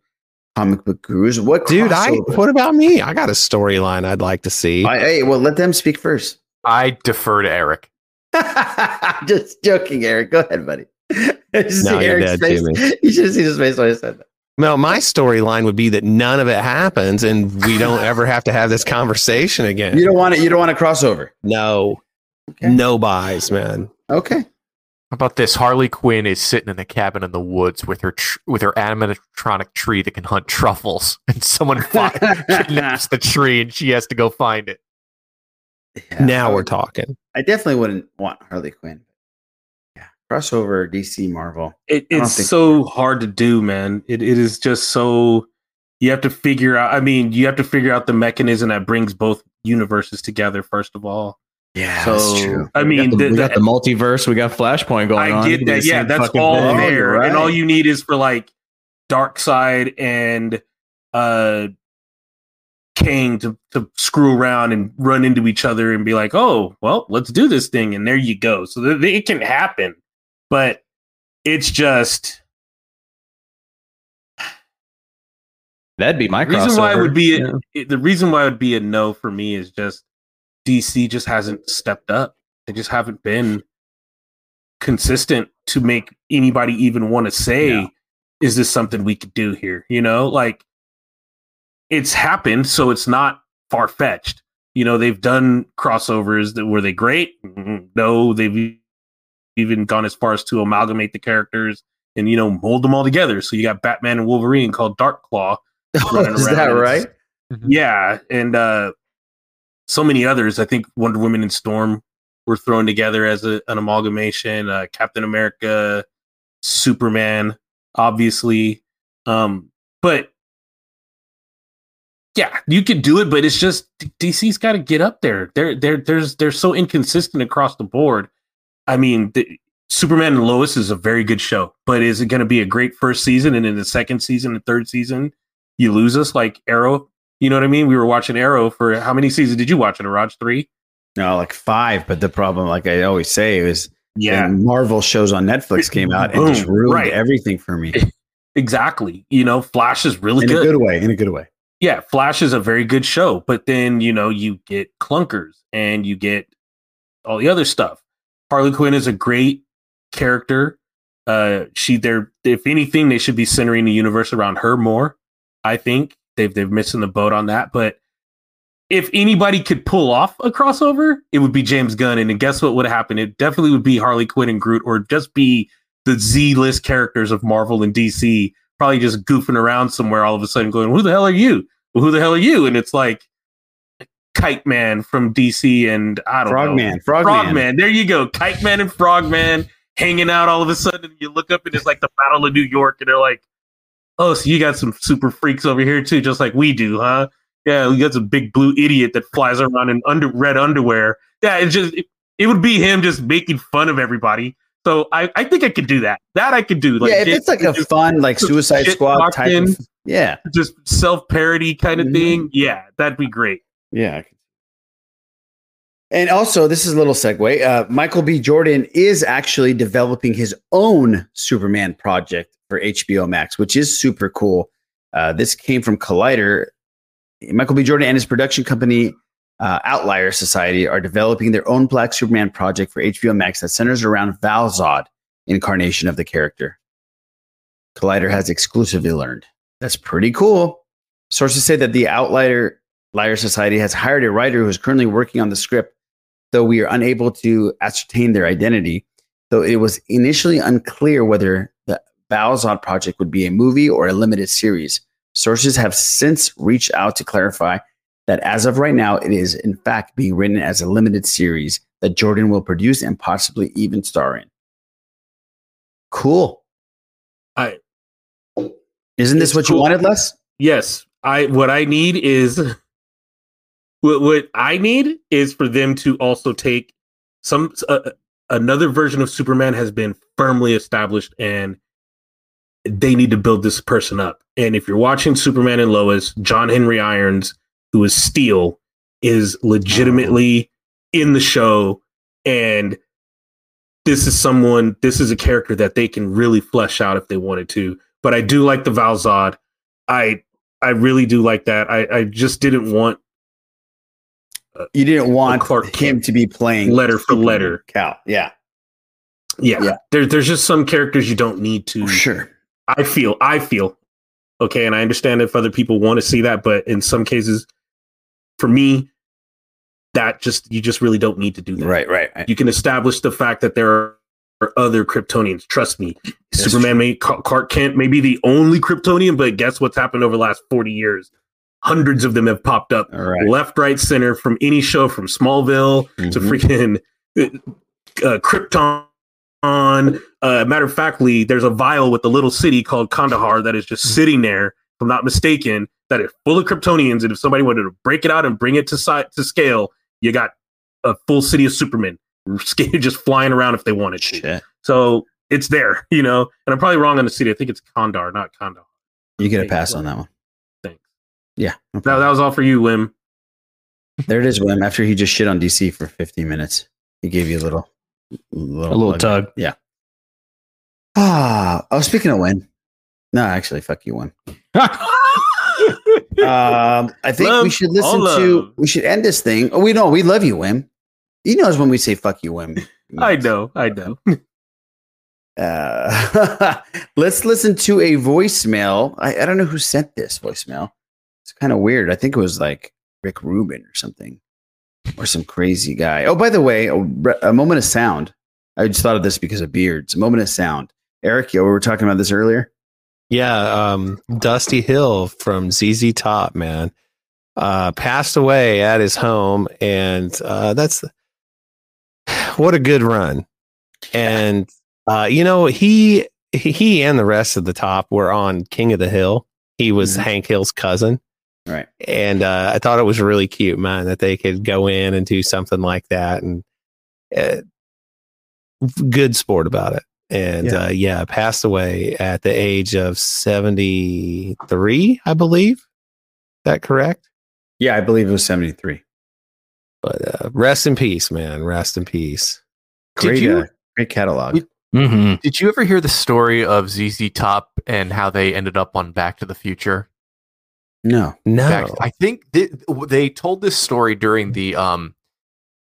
comic book gurus. What Dude, I what about me? I got a storyline I'd like to see. I- hey, well, let them speak first. I defer to Eric. Just joking, Eric. Go ahead, buddy. No, you're dead, face. Jimmy. You should have seen his face when I said that. No, my storyline would be that none of it happens and we don't ever have to have this conversation again. You don't want it. You don't want to cross over. No. No buys, man. Okay. How about this? Harley Quinn is sitting in a cabin in the woods with her tr- with her animatronic tree that can hunt truffles, and someone fi- kidnaps the tree, and she has to go find it. now we're talking. I definitely wouldn't want Harley Quinn. Yeah, crossover DC Marvel. It, it's think- so hard to do, man. It it is just so you have to figure out. I mean, you have to figure out the mechanism that brings both universes together. First of all, yeah, so that's true. I We got mean, the, the- we got the- the multiverse. We got Flashpoint going on. I get can that. Yeah, that's all thing. there, and all you need is for like Darkseid and uh Kang to to screw around and run into each other and be like, "Oh, well, let's do this thing," and there you go. So th- it can happen, but it's just That'd be my the reason why it would be a, Yeah. it- the reason why it would be a no for me is just DC just hasn't stepped up. They just haven't been consistent to make anybody even want to say, "Is this something we could do here?" You know, like it's happened, so it's not far fetched. You know, they've done crossovers that were they great? No, they've even gone as far as to amalgamate the characters and you know mold them all together. So you got Batman and Wolverine called Dark Claw. running is around, that right? Yeah, and uh so many others. I think Wonder Woman and Storm were thrown together as a, an amalgamation. Uh, Captain America, Superman, obviously. Um, but yeah, you could do it, but it's just DC's got to get up there. They're they're there's they're so inconsistent across the board. I mean, the, Superman and Lois is a very good show, but is it going to be a great first season and in the second season and third season you lose us like Arrow? You know what I mean? We were watching Arrow for how many seasons did you watch it? Raj three? No, like five. But the problem, like I always say, is Yeah. Marvel shows on Netflix came out and just ruined right. everything for me Exactly. You know, Flash is really good. in good. a good way. In a good way. yeah, Flash is a very good show, but then you know you get clunkers and you get all the other stuff. Harley Quinn is a great character. Uh, she there, if anything, they should be centering the universe around her more. I think they've they've missing the boat on that. But if anybody could pull off a crossover, it would be James Gunn. And guess what would happen? It definitely would be Harley Quinn and Groot, or just be the Z list characters of Marvel and DC, probably just goofing around somewhere all of a sudden, going, "Who the hell are you? Well, who the hell are you?" And it's like Kite Man from DC and I don't know. Frogman, know, Frogman. Frogman. There you go, Kite Man and Frogman hanging out all of a sudden. You look up and it's like the Battle of New York, and they're like, "Oh, so you got some super freaks over here too, just like we do, huh?" Yeah, we got some big blue idiot that flies around in under red underwear. Yeah, it's just it, it would be him just making fun of everybody. So I, I think I could do that. That I could do. yeah, if it's like a fun, like Suicide Squad type talking, of, yeah, just self parody kind of thing. Yeah, that'd be great. yeah. And also, this is a little segue. Uh, Michael B. Jordan is actually developing his own Superman project for HBO Max, which is super cool. Uh, this came from Collider. Michael B. Jordan and his production company, uh, Outlier Society, are developing their own Black Superman project for HBO Max that centers around Val Zod, incarnation of the character. Collider has exclusively learned. That's pretty cool. Sources say that the Outlier Liar Society has hired a writer who is currently working on the script, though we are unable to ascertain their identity. Though it was initially unclear whether the Val-Zod project would be a movie or a limited series. Sources have since reached out to clarify that as of right now, it is in fact being written as a limited series that Jordan will produce and possibly even star in. Cool. I Isn't this what you wanted, Les? Yes, I what I need is what what I need is for them to also take some uh, another version of Superman has been firmly established and they need to build this person up. And if you're watching Superman and Lois, John Henry Irons, who is Steel, is legitimately in the show and this is someone, this is a character that they can really flesh out if they wanted to. But I do like the Val-Zod. I I really do like that. I, I just didn't want uh, You didn't want Clark him to be playing letter for letter. Kal. Yeah. Yeah. Yeah. There, there's just some characters you don't need to. Sure. I feel, I feel, okay, and I understand if other people want to see that, but in some cases, for me, that just you just really don't need to do that. Right, right. right. You can establish the fact that there are other Kryptonians. Trust me, Superman may Clark Kent may be the only Kryptonian, but guess what's happened over the last forty years? Hundreds of them have popped up, right. left, right, center, from any show, from Smallville to Mhm. freaking uh, Krypton. On uh, matter of factly, there's a vial with a little city called Kandahar that is just sitting there, if I'm not mistaken, that is full of Kryptonians. And if somebody wanted to break it out and bring it to site to scale, you got a full city of Superman just flying around if they wanted to. So it's there, you know. And I'm probably wrong on the city. I think it's Kandor, not Kandahar. You get a pass on that one. Thanks. Yeah. That, that was all for you, Wim. There it is, Wim. After he just shit on DC for 15 minutes, he gave you a little, little A little tug. Yeah. Ah, oh, speaking of Wim. No, actually, fuck you, Wim. um, I think we should listen to. love. We should end this thing. Oh, we know we love you, Wim. He knows when we say "fuck you, Wim." I know, I know. Uh, let's listen to a voicemail. I, I don't know who sent this voicemail. It's kind of weird. I think it was like Rick Rubin or something, or some crazy guy. Oh, by the way, a, a moment of sound. I just thought of this because of beards. A moment of sound. Eric, we were talking about this earlier. Yeah, um, Dusty Hill from ZZ Top, man, uh, passed away at his home, and uh, that's what a good run. And uh, you know, he he and the rest of the top were on King of the Hill. He was Hank Hill's cousin, right? And uh, I thought it was really cute, man, that they could go in and do something like that, and uh, good sport about it. And Yeah. uh, yeah, passed away at the age of seventy three, I believe. Is that correct? Yeah, I believe it was seventy three. But uh, rest in peace, man. Rest in peace. Did Great, you- uh, great catalog. Mm-hmm. Did you ever hear the story of ZZ Top and how they ended up on Back to the Future? No, no. Back- I think they, they told this story during the um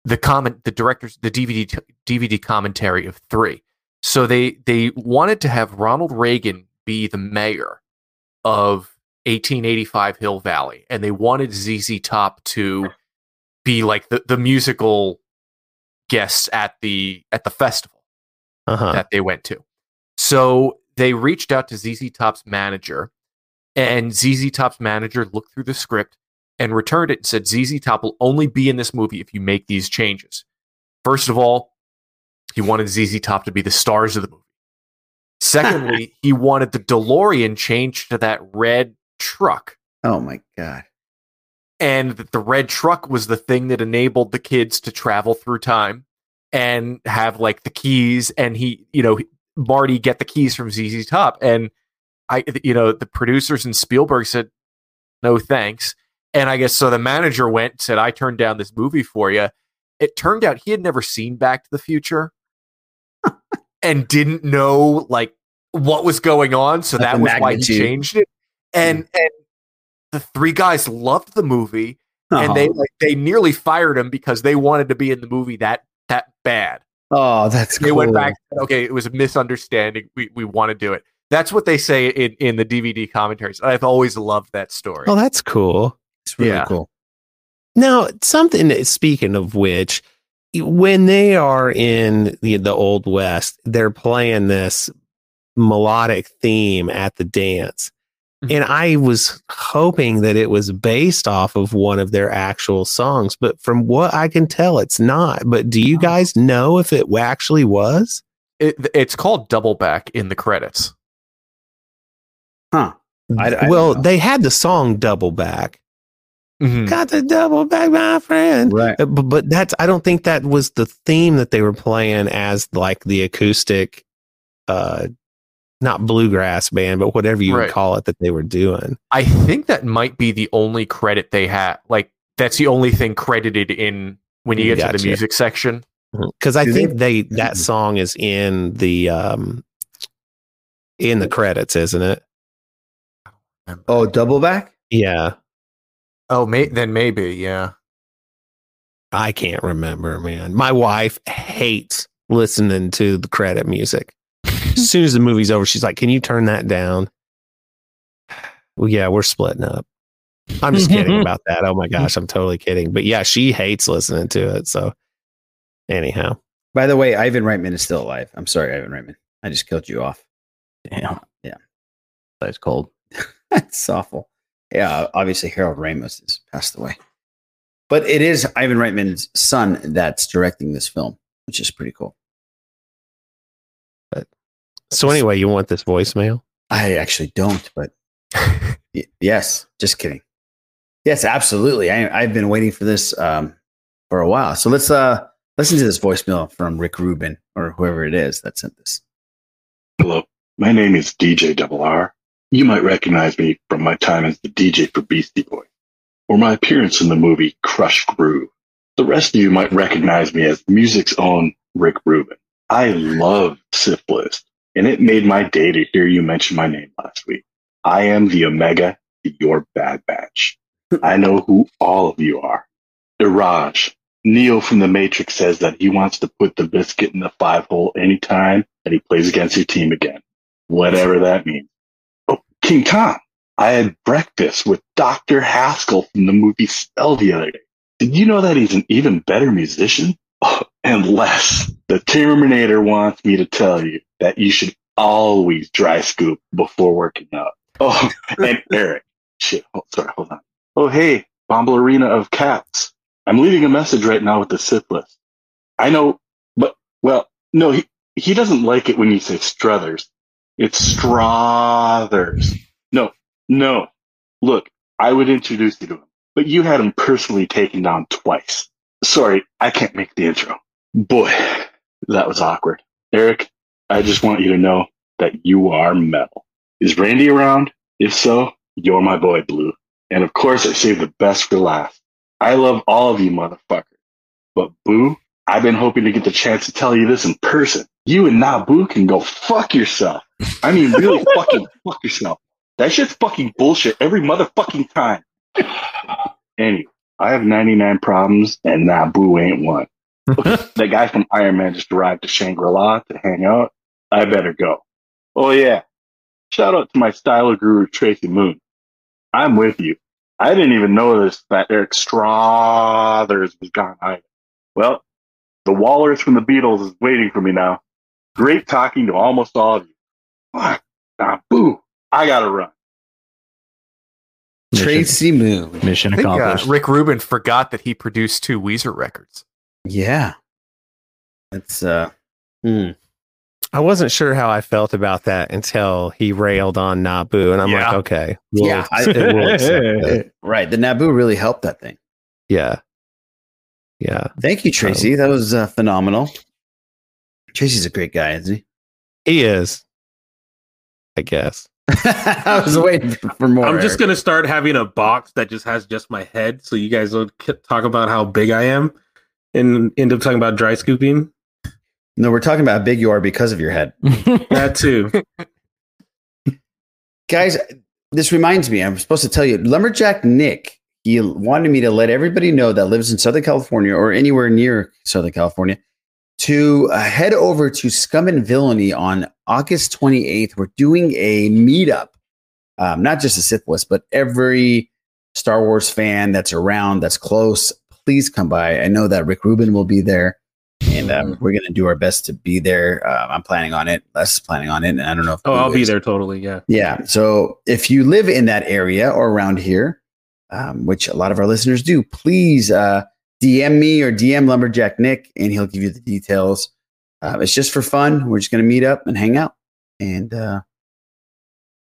the comment the director's the DVD DVD commentary of three. So they they wanted to have Ronald Reagan be the mayor of 1885 Hill Valley, and they wanted ZZ Top to be like the, the musical guests at the at the festival Uh-huh. that they went to. So they reached out to ZZ Top's manager, and ZZ Top's manager looked through the script and returned it and said, ZZ Top will only be in this movie if you make these changes. First of all, he wanted ZZ Top to be the stars of the movie. Secondly, he wanted the DeLorean changed to that red truck. Oh my god. And that the red truck was the thing that enabled the kids to travel through time and have like the keys. And he, you know, Marty get the keys from ZZ Top. And I, you know, the producers and Spielberg said, no thanks. And I guess so the manager went and said, I turned down this movie for you. It turned out he had never seen Back to the Future and didn't know like what was going on. So that was why he changed it. And and the three guys loved the movie and they Oh. like they nearly fired him because they wanted to be in the movie that that bad. Oh, that's They cool. went back. Okay, it was a misunderstanding. We we want to do it. That's what they say in, in the DVD commentaries. I've always loved that story. Oh, that's cool. It's really Yeah. cool. Now, something speaking of which, when they are in the, the old west, they're playing this melodic theme at the dance. Mm-hmm. And I was hoping that it was based off of one of their actual songs, but from what I can tell, it's not. But do you guys know if it actually was? It, it's called Double Back in the credits. Huh. I- I well, they had the song Double Back. Mhm. Got the double back, my friend. Right. Uh, But, but that's, I don't think that was the theme that they were playing as like the acoustic, uh, not bluegrass band, but whatever you Right. would call it that they were doing. I think that might be the only credit they had. Like that's the only thing credited in when you get to the music section. because I Do think they- they that song is in the um in the credits, isn't it? Oh, double back. Yeah, Oh, may- then maybe, yeah. I can't remember, man. My wife hates listening to the credit music. as soon as the movie's over, she's like, "Can you turn that down?" Well, yeah, we're splitting up. I'm just kidding about that. Oh my gosh, I'm totally kidding. But yeah, she hates listening to it. So anyhow, By the way, Ivan Reitman is still alive. I'm sorry, Ivan Reitman. I just killed you off. Damn. Yeah. That's cold. It's awful. Yeah, obviously Harold Ramis has passed away. But it is Ivan Reitman's son that's directing this film, which is pretty cool. But so anyway, you want this voicemail? I actually don't, but y- yes, just kidding. Yes, absolutely. I, I've been waiting for this um, for a while. So let's uh, listen to this voicemail from Rick Rubin or whoever it is that sent this. Hello, my name is DJ Double R. You might recognize me from my time as the DJ for Beastie Boys, or my appearance in the movie Krush Groove. The rest of you might recognize me as music's own Rick Rubin. I love Sith List, and it made my day to hear you mention my name last week. I am the Omega to your Bad Batch. I know who all of you are. Iraj, Neo from the Matrix says that he wants to put the biscuit in the five hole anytime that he plays against your team again, whatever that means. King Tom, I had breakfast with Dr. Haskell from the movie Spell the other day. Did you know that he's an even better musician? Oh, and Les, the Terminator wants me to tell you that you should always dry scoop before working out. Oh, and Eric, shit, oh, sorry, hold on. Oh, hey, Bombalurina of Cats. I'm leaving a message right now with the Sith list. I know, but, well, no, he, he doesn't like it when you say Struthers. It's Strothers. No, no. Look, I would introduce you to him, but you had him personally taken down twice. Sorry, I can't make the intro. Boy, that was awkward. Eric, I just want you to know that you are metal. Is Randy around? If so, you're my boy, Blue. And of course, I saved the best for last. I love all of you motherfuckers. But Boo, I've been hoping to get the chance to tell you this in person. You and Nabu can go fuck yourself. I mean, really fucking fuck yourself. That shit's fucking bullshit every motherfucking time. Anyway, I have 99 problems and Nabu ain't one. that guy from Iron Man just arrived to Shangri-La to hang out. I better go. Oh yeah. Shout out to my styler guru, Tracy Moon. I'm with you. I didn't even know this that Eric Strothers was gone either. Well, the Wallers from the Beatles is waiting for me now. Great talking to almost all of you. Fuck. Nah, boo. I gotta run. Tracy Moon. Mission I think uh, accomplished. Rick Rubin forgot that he produced two Weezer records. Yeah. That's uh hmm. I wasn't sure how I felt about that until he railed on Nabu, and I'm Yeah. like, okay, we'll Yeah, I- accept- we'll right. The Naboo really helped that thing. yeah, yeah. Thank you, Tracy. that was uh, phenomenal. Tracy's a great guy, isn't he? He is, I guess. I was waiting for more. I'm just gonna start having a box that just has just my head, so you guys will k- talk about how big I am, and end up talking about dry scooping. No, we're talking about how big you are because of your head. That too. Guys, this reminds me, I'm supposed to tell you, Lumberjack Nick, he wanted me to let everybody know that lives in Southern California or anywhere near Southern California to uh, head over to Scum and Villainy on August 28th. We're doing a meetup, um, not just a Sith list, but every Star Wars fan that's around, that's close, please come by. I know that Rick Rubin will be there. And um, we're going to do our best to be there. Uh, I'm planning on it. Les is planning on it. And I don't know if Oh, I'll be there totally. Yeah. Yeah. So if you live in that area or around here, um, which a lot of our listeners do, please uh, DM me or DM Lumberjack Nick, and he'll give you the details. Uh, it's just for fun. We're just going to meet up and hang out. And uh,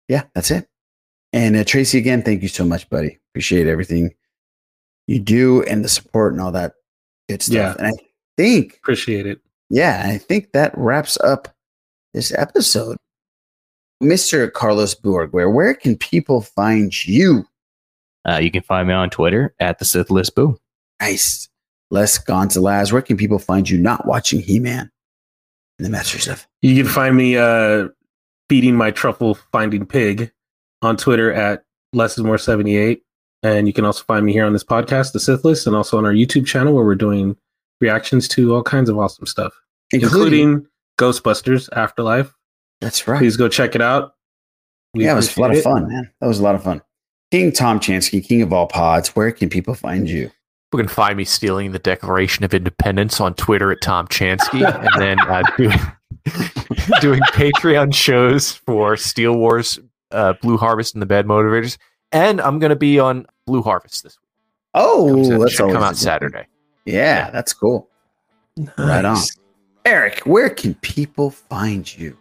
yeah, that's it. And uh, Tracy, again, thank you so much, buddy. Appreciate everything you do and the support and all that good stuff. Yeah. And I think Appreciate it. yeah, I think that wraps up this episode. Mr. Carlos Borg, where can people find you? Uh, you can find me on Twitter at the Sith List Boo. Nice. Les Gonzalez. Where can people find you not watching He Man and the Masters of? You can find me uh, feeding my truffle finding pig on Twitter at less is more 78. And you can also find me here on this podcast, The Sith List, and also on our YouTube channel where we're doing reactions to all kinds of awesome stuff, Including- including, Ghostbusters Afterlife. That's right. Please go check it out. We yeah, it was a lot of fun, man. That was a lot of fun. King Tom Chansky, King of all pods. Where can people find you? You can find me stealing the Declaration of Independence on Twitter at Tom Chansky, and then uh, doing, doing Patreon shows for Steele Wars, uh, Blue Harvest, and the Bad Motivators. And I'm going to be on Blue Harvest this week. Oh, Comes out- that's should come out Saturday. Yeah, that's cool. Right on. Eric, where can people find you?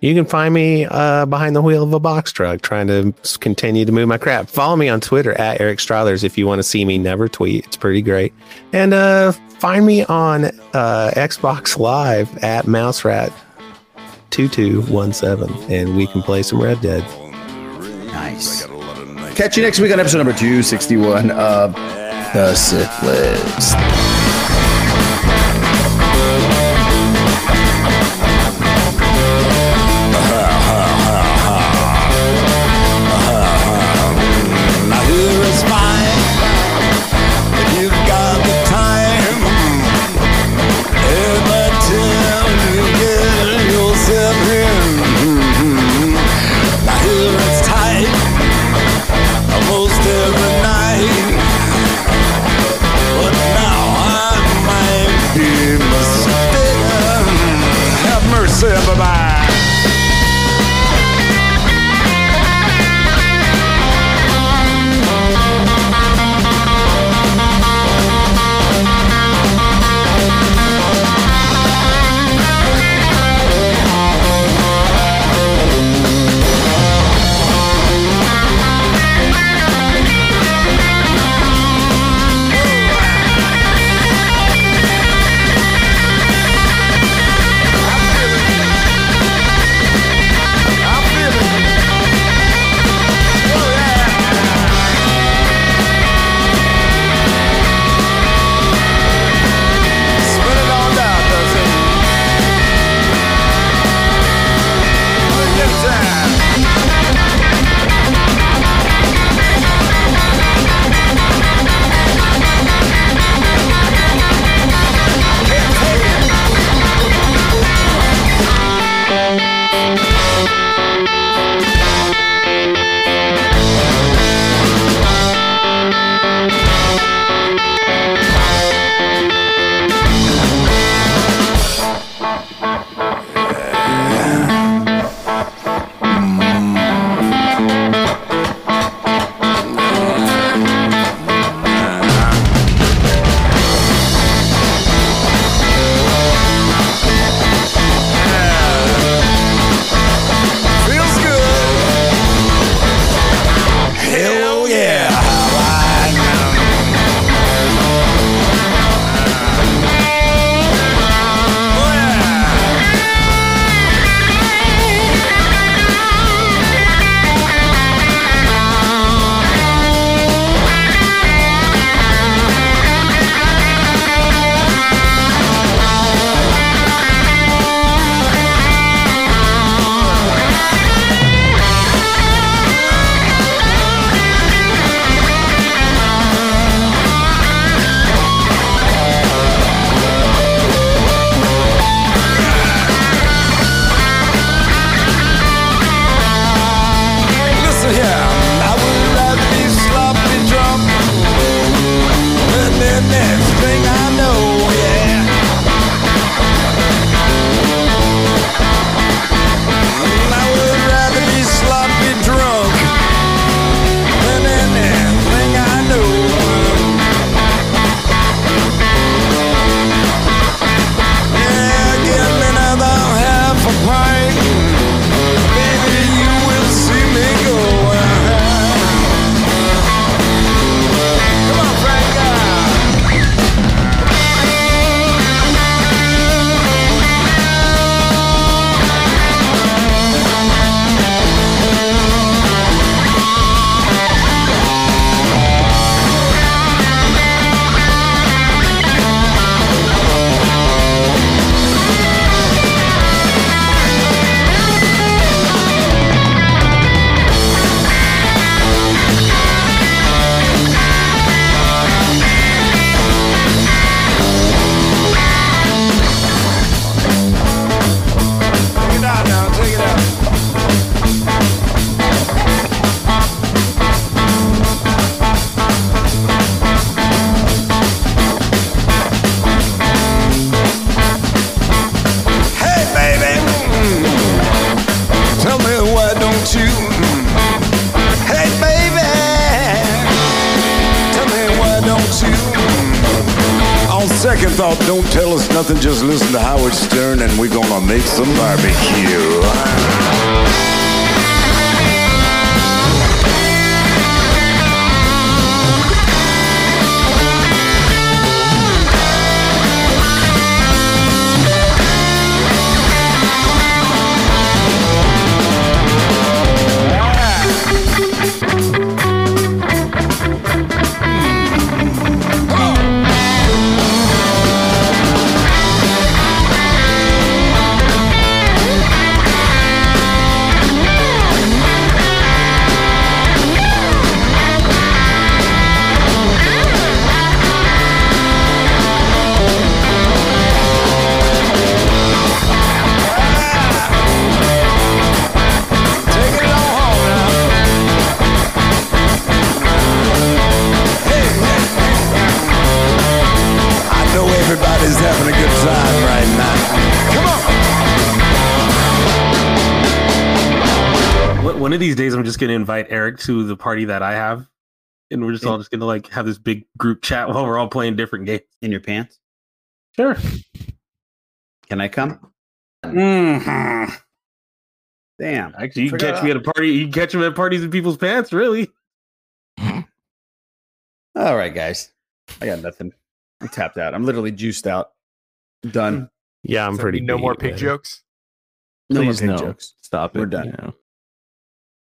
You can find me uh, behind the wheel of a box truck trying to continue to move my crap. Follow me on Twitter at Eric Strothers if you want to see me never tweet. It's pretty great. And uh, find me on uh, Xbox Live at MouseRat2217 and we can play some Red Dead. Nice. Catch you next week on episode number 261 of The Sith List. Just going to invite Eric to the party that I have, and we're just all just going to like have this big group chat while we're all playing different games. In your pants? Sure. Can I come? Mm-hmm. Damn. Actually, you can catch me at a party. You can catch him at parties in people's pants. Really? All right, guys. I got nothing. I'm tapped out. I'm literally juiced out. Done. Yeah, I'm So pretty. no more pig man. jokes. No more pig no. jokes. Stop it. We're done. you know.